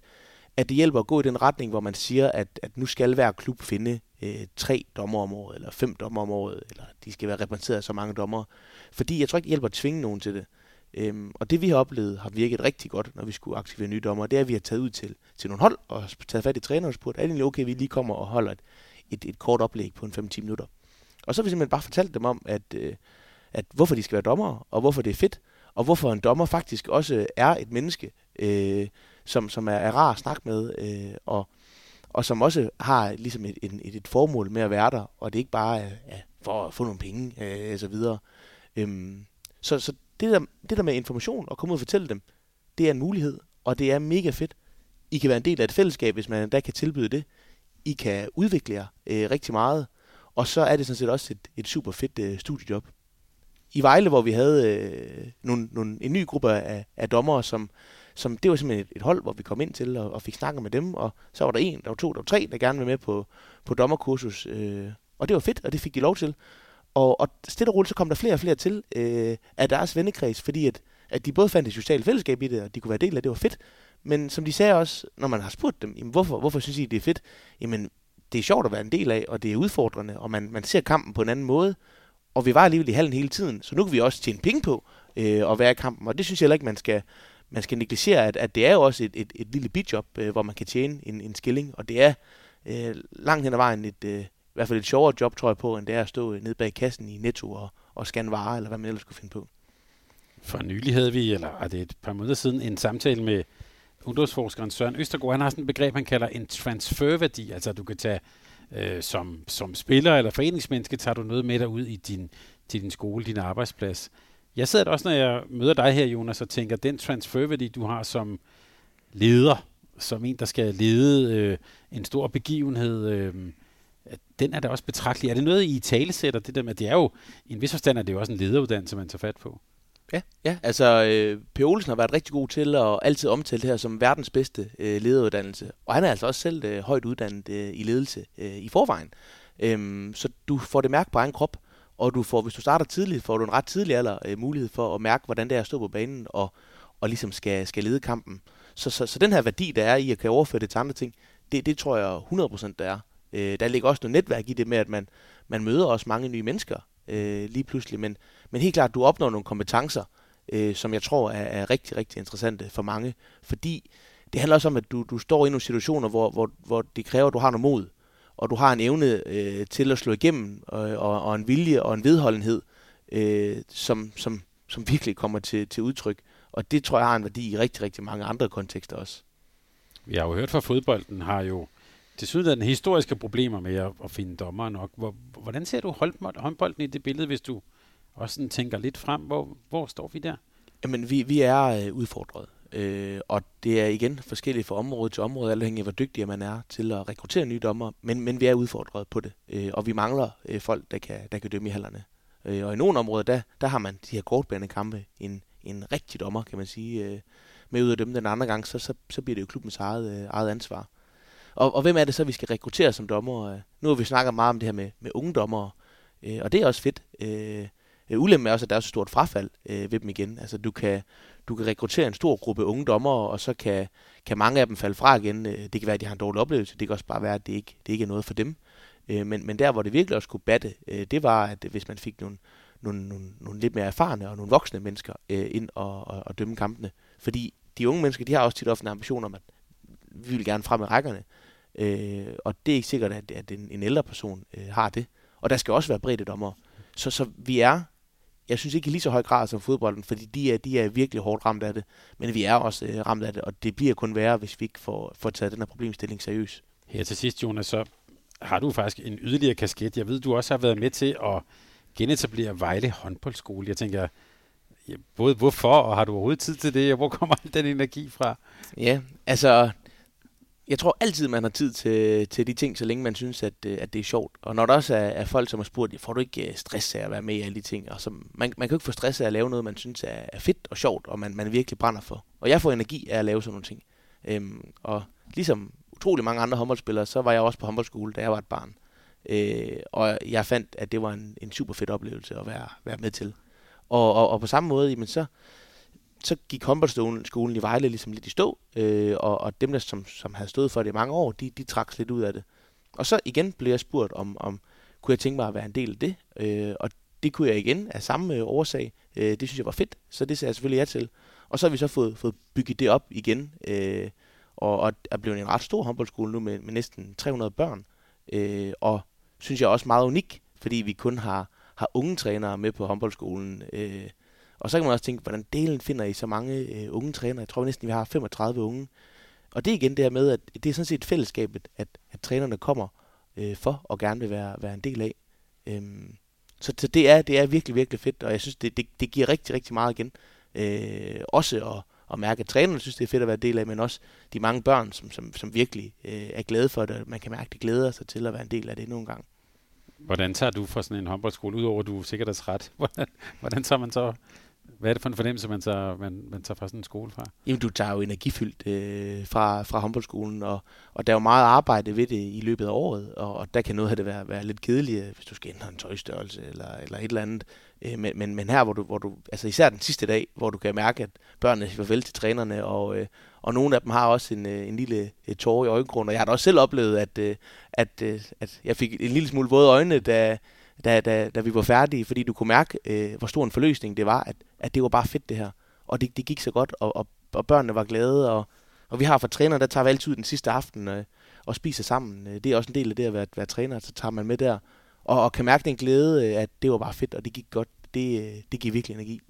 at det hjælper at gå i den retning, hvor man siger, at, at nu skal hver klub finde øh, tre dommer om året, eller fem dommer om året, eller de skal være repræsenteret af så mange dommer. Fordi jeg tror ikke, det hjælper at tvinge nogen til det. Øhm, og det vi har oplevet har virket rigtig godt, når vi skulle aktivere nye dommer, det er, at vi har taget ud til, til nogle hold og taget fat i træneren og spurgt, er det egentlig okay, at vi lige kommer og holder et, et, et kort oplæg på en 5-10 minutter. Og så har vi simpelthen bare fortalt dem om, at, øh, at hvorfor de skal være dommer, og hvorfor det er fedt, og hvorfor en dommer faktisk også er et menneske, øh, som, som er, er rar at snakke med, øh, og, og som også har ligesom et, et, et, et formål med at være der, og det er ikke bare øh, ja, for at få nogle penge øh, og så videre. Øhm, så, så det der, det der med information og komme ud og fortælle dem, det er en mulighed, og det er mega fedt. I kan være en del af et fællesskab, hvis man endda kan tilbyde det. I kan udvikle jer øh, rigtig meget, og så er det sådan set også et, et super fedt øh, studiejob. I Vejle, hvor vi havde øh, nogle, nogle, en ny gruppe af, af dommere, som, som det var simpelthen et, et hold, hvor vi kom ind til og, og fik snakket med dem, og så var der en, der var to, der var tre, der gerne ville med på, på dommerkursus, øh, og det var fedt, og det fik de lov til. Og, og stille og roligt, så kom der flere og flere til øh, af deres vennekreds, fordi at, at de både fandt et socialt fællesskab i det, og de kunne være del af det, det var fedt. Men som de sagde også, når man har spurgt dem, jamen hvorfor, hvorfor synes I, det er fedt? Jamen, det er sjovt at være en del af, og det er udfordrende, og man, man ser kampen på en anden måde. Og vi var alligevel i hallen hele tiden, så nu kan vi også tjene penge på øh, at være i kampen, og det synes jeg heller ikke, man skal, man skal negligere, at, at det er jo også et, et, et lille bidjob, øh, hvor man kan tjene en, en skilling, og det er øh, langt hen ad vejen et, øh, i hvert fald et sjovere job, tror jeg på, end det er at stå øh, nede bag kassen i Netto og, og scanne varer, eller hvad man ellers skulle finde på. For nylig havde vi, eller er det et par måneder siden, en samtale med ungdomsforskeren Søren Østergaard. Han har sådan et begreb, han kalder en transferværdi, altså du kan tage øh, som, som spiller eller foreningsmenneske, tager du noget med dig ud i din, til din skole, din arbejdsplads. Jeg sidder også, når jeg møder dig her, Jonas, og tænker, den transferværdi, du har som leder, som en, der skal lede øh, en stor begivenhed, øh, den er da også betragtelig. Er det noget, I talesætter, det der med, det er jo, i en vis forstand er det jo også en lederuddannelse, man tager fat på? Ja, ja. altså øh, P. Olsen har været rigtig god til at altid omtale det her som verdens bedste øh, lederuddannelse. Og han er altså også selv øh, højt uddannet øh, i ledelse øh, i forvejen. Øhm, så du får det mærke på egen krop, og du får, hvis du starter tidligt, får du en ret tidlig alder øh, mulighed for at mærke, hvordan det er at stå på banen og, og ligesom skal, skal lede kampen. Så, så, så den her værdi, der er i at kan overføre det til andre ting, det, det tror jeg 100% der er. Øh, der ligger også noget netværk i det med, at man, man møder også mange nye mennesker øh, lige pludselig. Men, men helt klart, du opnår nogle kompetencer, øh, som jeg tror er, er rigtig, rigtig interessante for mange. Fordi det handler også om, at du, du står i nogle situationer, hvor, hvor, hvor det kræver, at du har noget mod. Og du har en evne øh, til at slå igennem, og, og, og en vilje og en vedholdenhed, øh, som, som, som (laughs) virkelig kommer til, til udtryk. Og det tror jeg har en værdi i rigtig, rigtig mange andre kontekster også. Vi har jo hørt fra fodbolden, har jo til den historiske problemer med at, at finde dommer nok. Hvor, hvordan ser du håndbolden i det billede, hvis du også sådan tænker lidt frem? Hvor, hvor står vi der? Jamen, vi, vi er øh, udfordret. Øh, og det er igen forskelligt fra område til område, alt afhængig af hvor dygtig man er til at rekruttere nye dommer, men, men vi er udfordret på det, øh, og vi mangler øh, folk, der kan, der kan dømme i hallerne. Øh, og i nogle områder, der, der har man de her kortbærende kampe en, en rigtig dommer, kan man sige, øh, med ud af dem den anden gang, så, så, så bliver det jo klubbens eget, øh, eget ansvar. Og, og hvem er det så, vi skal rekruttere som dommer? Nu har vi snakket meget om det her med, med unge dommere, øh, og det er også fedt. Øh, øh, ulempen er også, at der er så stort frafald øh, ved dem igen. Altså, du kan, du kan rekruttere en stor gruppe unge dommere, og så kan, kan mange af dem falde fra igen. Øh, det kan være, at de har en dårlig oplevelse. Det kan også bare være, at det ikke, det ikke er noget for dem. Øh, men, men der, hvor det virkelig også kunne batte, øh, det var, at hvis man fik nogle, nogle, nogle, nogle lidt mere erfarne og nogle voksne mennesker øh, ind og, og, og dømme kampene. Fordi de unge mennesker, de har også tit ofte en ambition om, at vi vil gerne frem i rækkerne. Øh, og det er ikke sikkert, at, at en, en ældre person øh, har det. Og der skal også være bredde dommer. Så, så vi er, jeg synes ikke i lige så høj grad som fodbolden, fordi de er, de er virkelig hårdt ramt af det. Men vi er også øh, ramt af det, og det bliver kun værre, hvis vi ikke får, får taget den her problemstilling seriøst. Her til sidst, Jonas, så har du faktisk en yderligere kasket. Jeg ved, du også har været med til at genetablere Vejle håndboldskole. Jeg tænker, ja, både hvorfor, og har du overhovedet tid til det, og hvor kommer al den energi fra? Ja, altså, jeg tror altid, man har tid til, til de ting, så længe man synes, at, øh, at det er sjovt. Og når der også er, er folk, som har spurgt, får du ikke øh, stress af at være med i alle de ting? Og så, man, man kan jo ikke få stress af at lave noget, man synes er, er fedt og sjovt, og man, man virkelig brænder for. Og jeg får energi af at lave sådan nogle ting. Øhm, og ligesom utrolig mange andre håndboldspillere, så var jeg også på håndboldskole, da jeg var et barn. Øh, og jeg fandt, at det var en, en super fed oplevelse at være, være med til. Og, og, og på samme måde, jamen så, så gik håndboldskolen i Vejle ligesom lidt i stå, øh, og, og dem, der som, som havde stået for det i mange år, de, de trak lidt ud af det. Og så igen blev jeg spurgt, om, om kunne jeg tænke mig at være en del af det, øh, og det kunne jeg igen af samme øh, årsag. Øh, det synes jeg var fedt, så det sagde jeg selvfølgelig ja til. Og så har vi så fået, fået bygget det op igen, øh, og, og er blevet en ret stor håndboldskole nu med, med næsten 300 børn, øh, og synes jeg også meget unik, fordi vi kun har, har unge trænere med på håndboldskolen, øh, og så kan man også tænke, hvordan delen finder I så mange øh, unge trænere? Jeg tror næsten, vi har 35 unge. Og det er igen det her med, at det er sådan set fællesskabet, at, at trænerne kommer øh, for og gerne vil være, være en del af. Øhm, så, så det, er, det er virkelig, virkelig fedt, og jeg synes, det, det, det giver rigtig, rigtig meget igen. Øh, også at, at mærke, at trænerne synes, det er fedt at være del af, men også de mange børn, som, som, som virkelig øh, er glade for det. Man kan mærke, at de glæder sig til at være en del af det endnu en gang. Hvordan tager du for sådan en håndboldskole, udover at du sikkert er træt? (laughs) Hvordan, hvordan tager man så hvad er det for en fornemmelse, man tager, man, man tager fra sådan en skole fra? Jamen, du tager jo energifyldt øh, fra, fra håndboldskolen, og, og der er jo meget arbejde ved det i løbet af året, og, og der kan noget af det være, være lidt kedeligt, hvis du skal ændre en tøjstørrelse eller, eller et eller andet. Øh, men, men, men her, hvor du, hvor du, altså især den sidste dag, hvor du kan mærke, at børnene siger farvel til trænerne, og, øh, og nogle af dem har også en, øh, en lille et tårer i øjengrunden, og jeg har da også selv oplevet, at, øh, at, øh, at jeg fik en lille smule våde øjne, da, da, da, da vi var færdige, fordi du kunne mærke, øh, hvor stor en forløsning det var, at, at det var bare fedt det her. Og det, det gik så godt, og, og, og børnene var glade, og, og vi har fra træner, der tager vi altid ud den sidste aften øh, og spiser sammen. Øh, det er også en del af det at være, være træner, så tager man med der, og, og kan mærke den glæde, øh, at det var bare fedt, og det gik godt. Det, øh, det giver virkelig energi.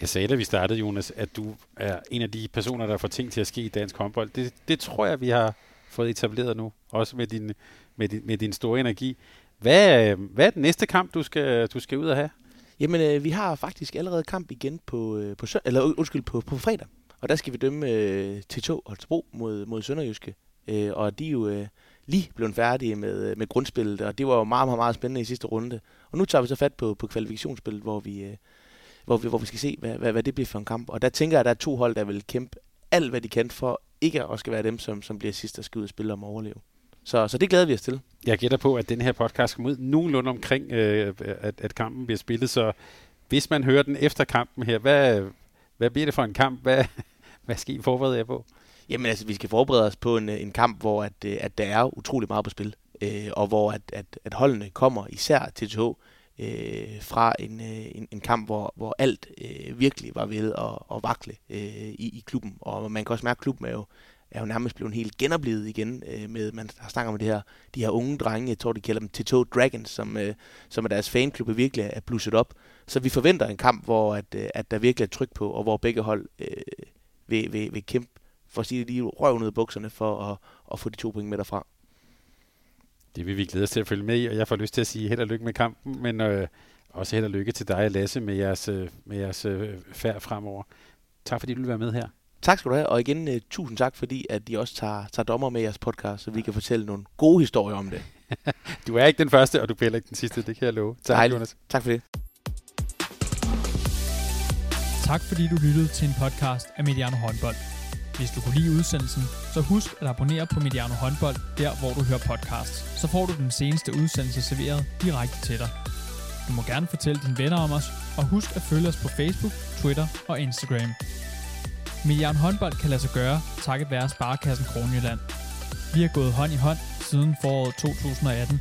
Jeg sagde, da vi startede, Jonas, at du er en af de personer, der får ting til at ske i dansk håndbold. Det, det tror jeg, vi har fået etableret nu, også med din, med din, med din store energi. Hvad, øh, hvad er den næste kamp, du skal, du skal ud og have? Jamen, øh, vi har faktisk allerede kamp igen på, øh, på, sø- eller, undskyld, på, på fredag. Og der skal vi dømme øh, T2 Holstebro mod, mod Sønderjyske. Øh, og de er jo øh, lige blevet færdige med, øh, med grundspillet, og det var jo meget, meget, meget spændende i sidste runde. Og nu tager vi så fat på, på kvalifikationsspillet, hvor vi, øh, hvor, vi, hvor vi skal se, hvad, hvad, hvad det bliver for en kamp. Og der tænker jeg, at der er to hold, der vil kæmpe alt, hvad de kan for ikke at skal være dem, som, som bliver sidst, der skal ud og spille om at overleve. Så, så det glæder vi os til. Jeg gætter på, at den her podcast kommer ud nogenlunde omkring, øh, at, at kampen bliver spillet. Så hvis man hører den efter kampen her, hvad, hvad bliver det for en kamp? Hvad, (laughs) hvad skal I forberede jer på? Jamen altså, vi skal forberede os på en, en kamp, hvor at, øh, at der er utrolig meget på spil. Øh, og hvor at, at, at holdene kommer, især til TH, øh, fra en, øh, en, en kamp, hvor, hvor alt øh, virkelig var ved at, at vakle øh, i, i klubben. Og man kan også mærke, at klubben er jo, er jo nærmest blevet helt genoplevet igen øh, med, man har snakket om det her, de her unge drenge, jeg tror de kalder dem Tito Dragons, som, øh, som er deres fanklub virkelig er blusset op. Så vi forventer en kamp, hvor at, øh, at der virkelig er tryk på, og hvor begge hold øh, vil, vil, vil kæmpe, for at sige lige røv ned i bukserne, for at, at få de to point med derfra. Det vil vi glæde os til at følge med i, og jeg får lyst til at sige held og lykke med kampen, men øh, også held og lykke til dig og Lasse med jeres, øh, med jeres øh, færd fremover. Tak fordi du vil være med her. Tak skal du have, og igen uh, tusind tak, fordi at de også tager, tager dommer med i jeres podcast, så vi kan fortælle nogle gode historier om det. (laughs) du er ikke den første, og du bliver heller ikke den sidste, det kan jeg love. Tak, Hej, Jonas. Tak for det. Tak fordi du lyttede til en podcast af Mediano Håndbold. Hvis du kunne lide udsendelsen, så husk at abonnere på Mediano Håndbold, der hvor du hører podcasts. Så får du den seneste udsendelse serveret direkte til dig. Du må gerne fortælle dine venner om os, og husk at følge os på Facebook, Twitter og Instagram. Milliard håndbold kan lade sig gøre, takket være Sparkassen Kronjylland. Vi har gået hånd i hånd siden foråret 2018.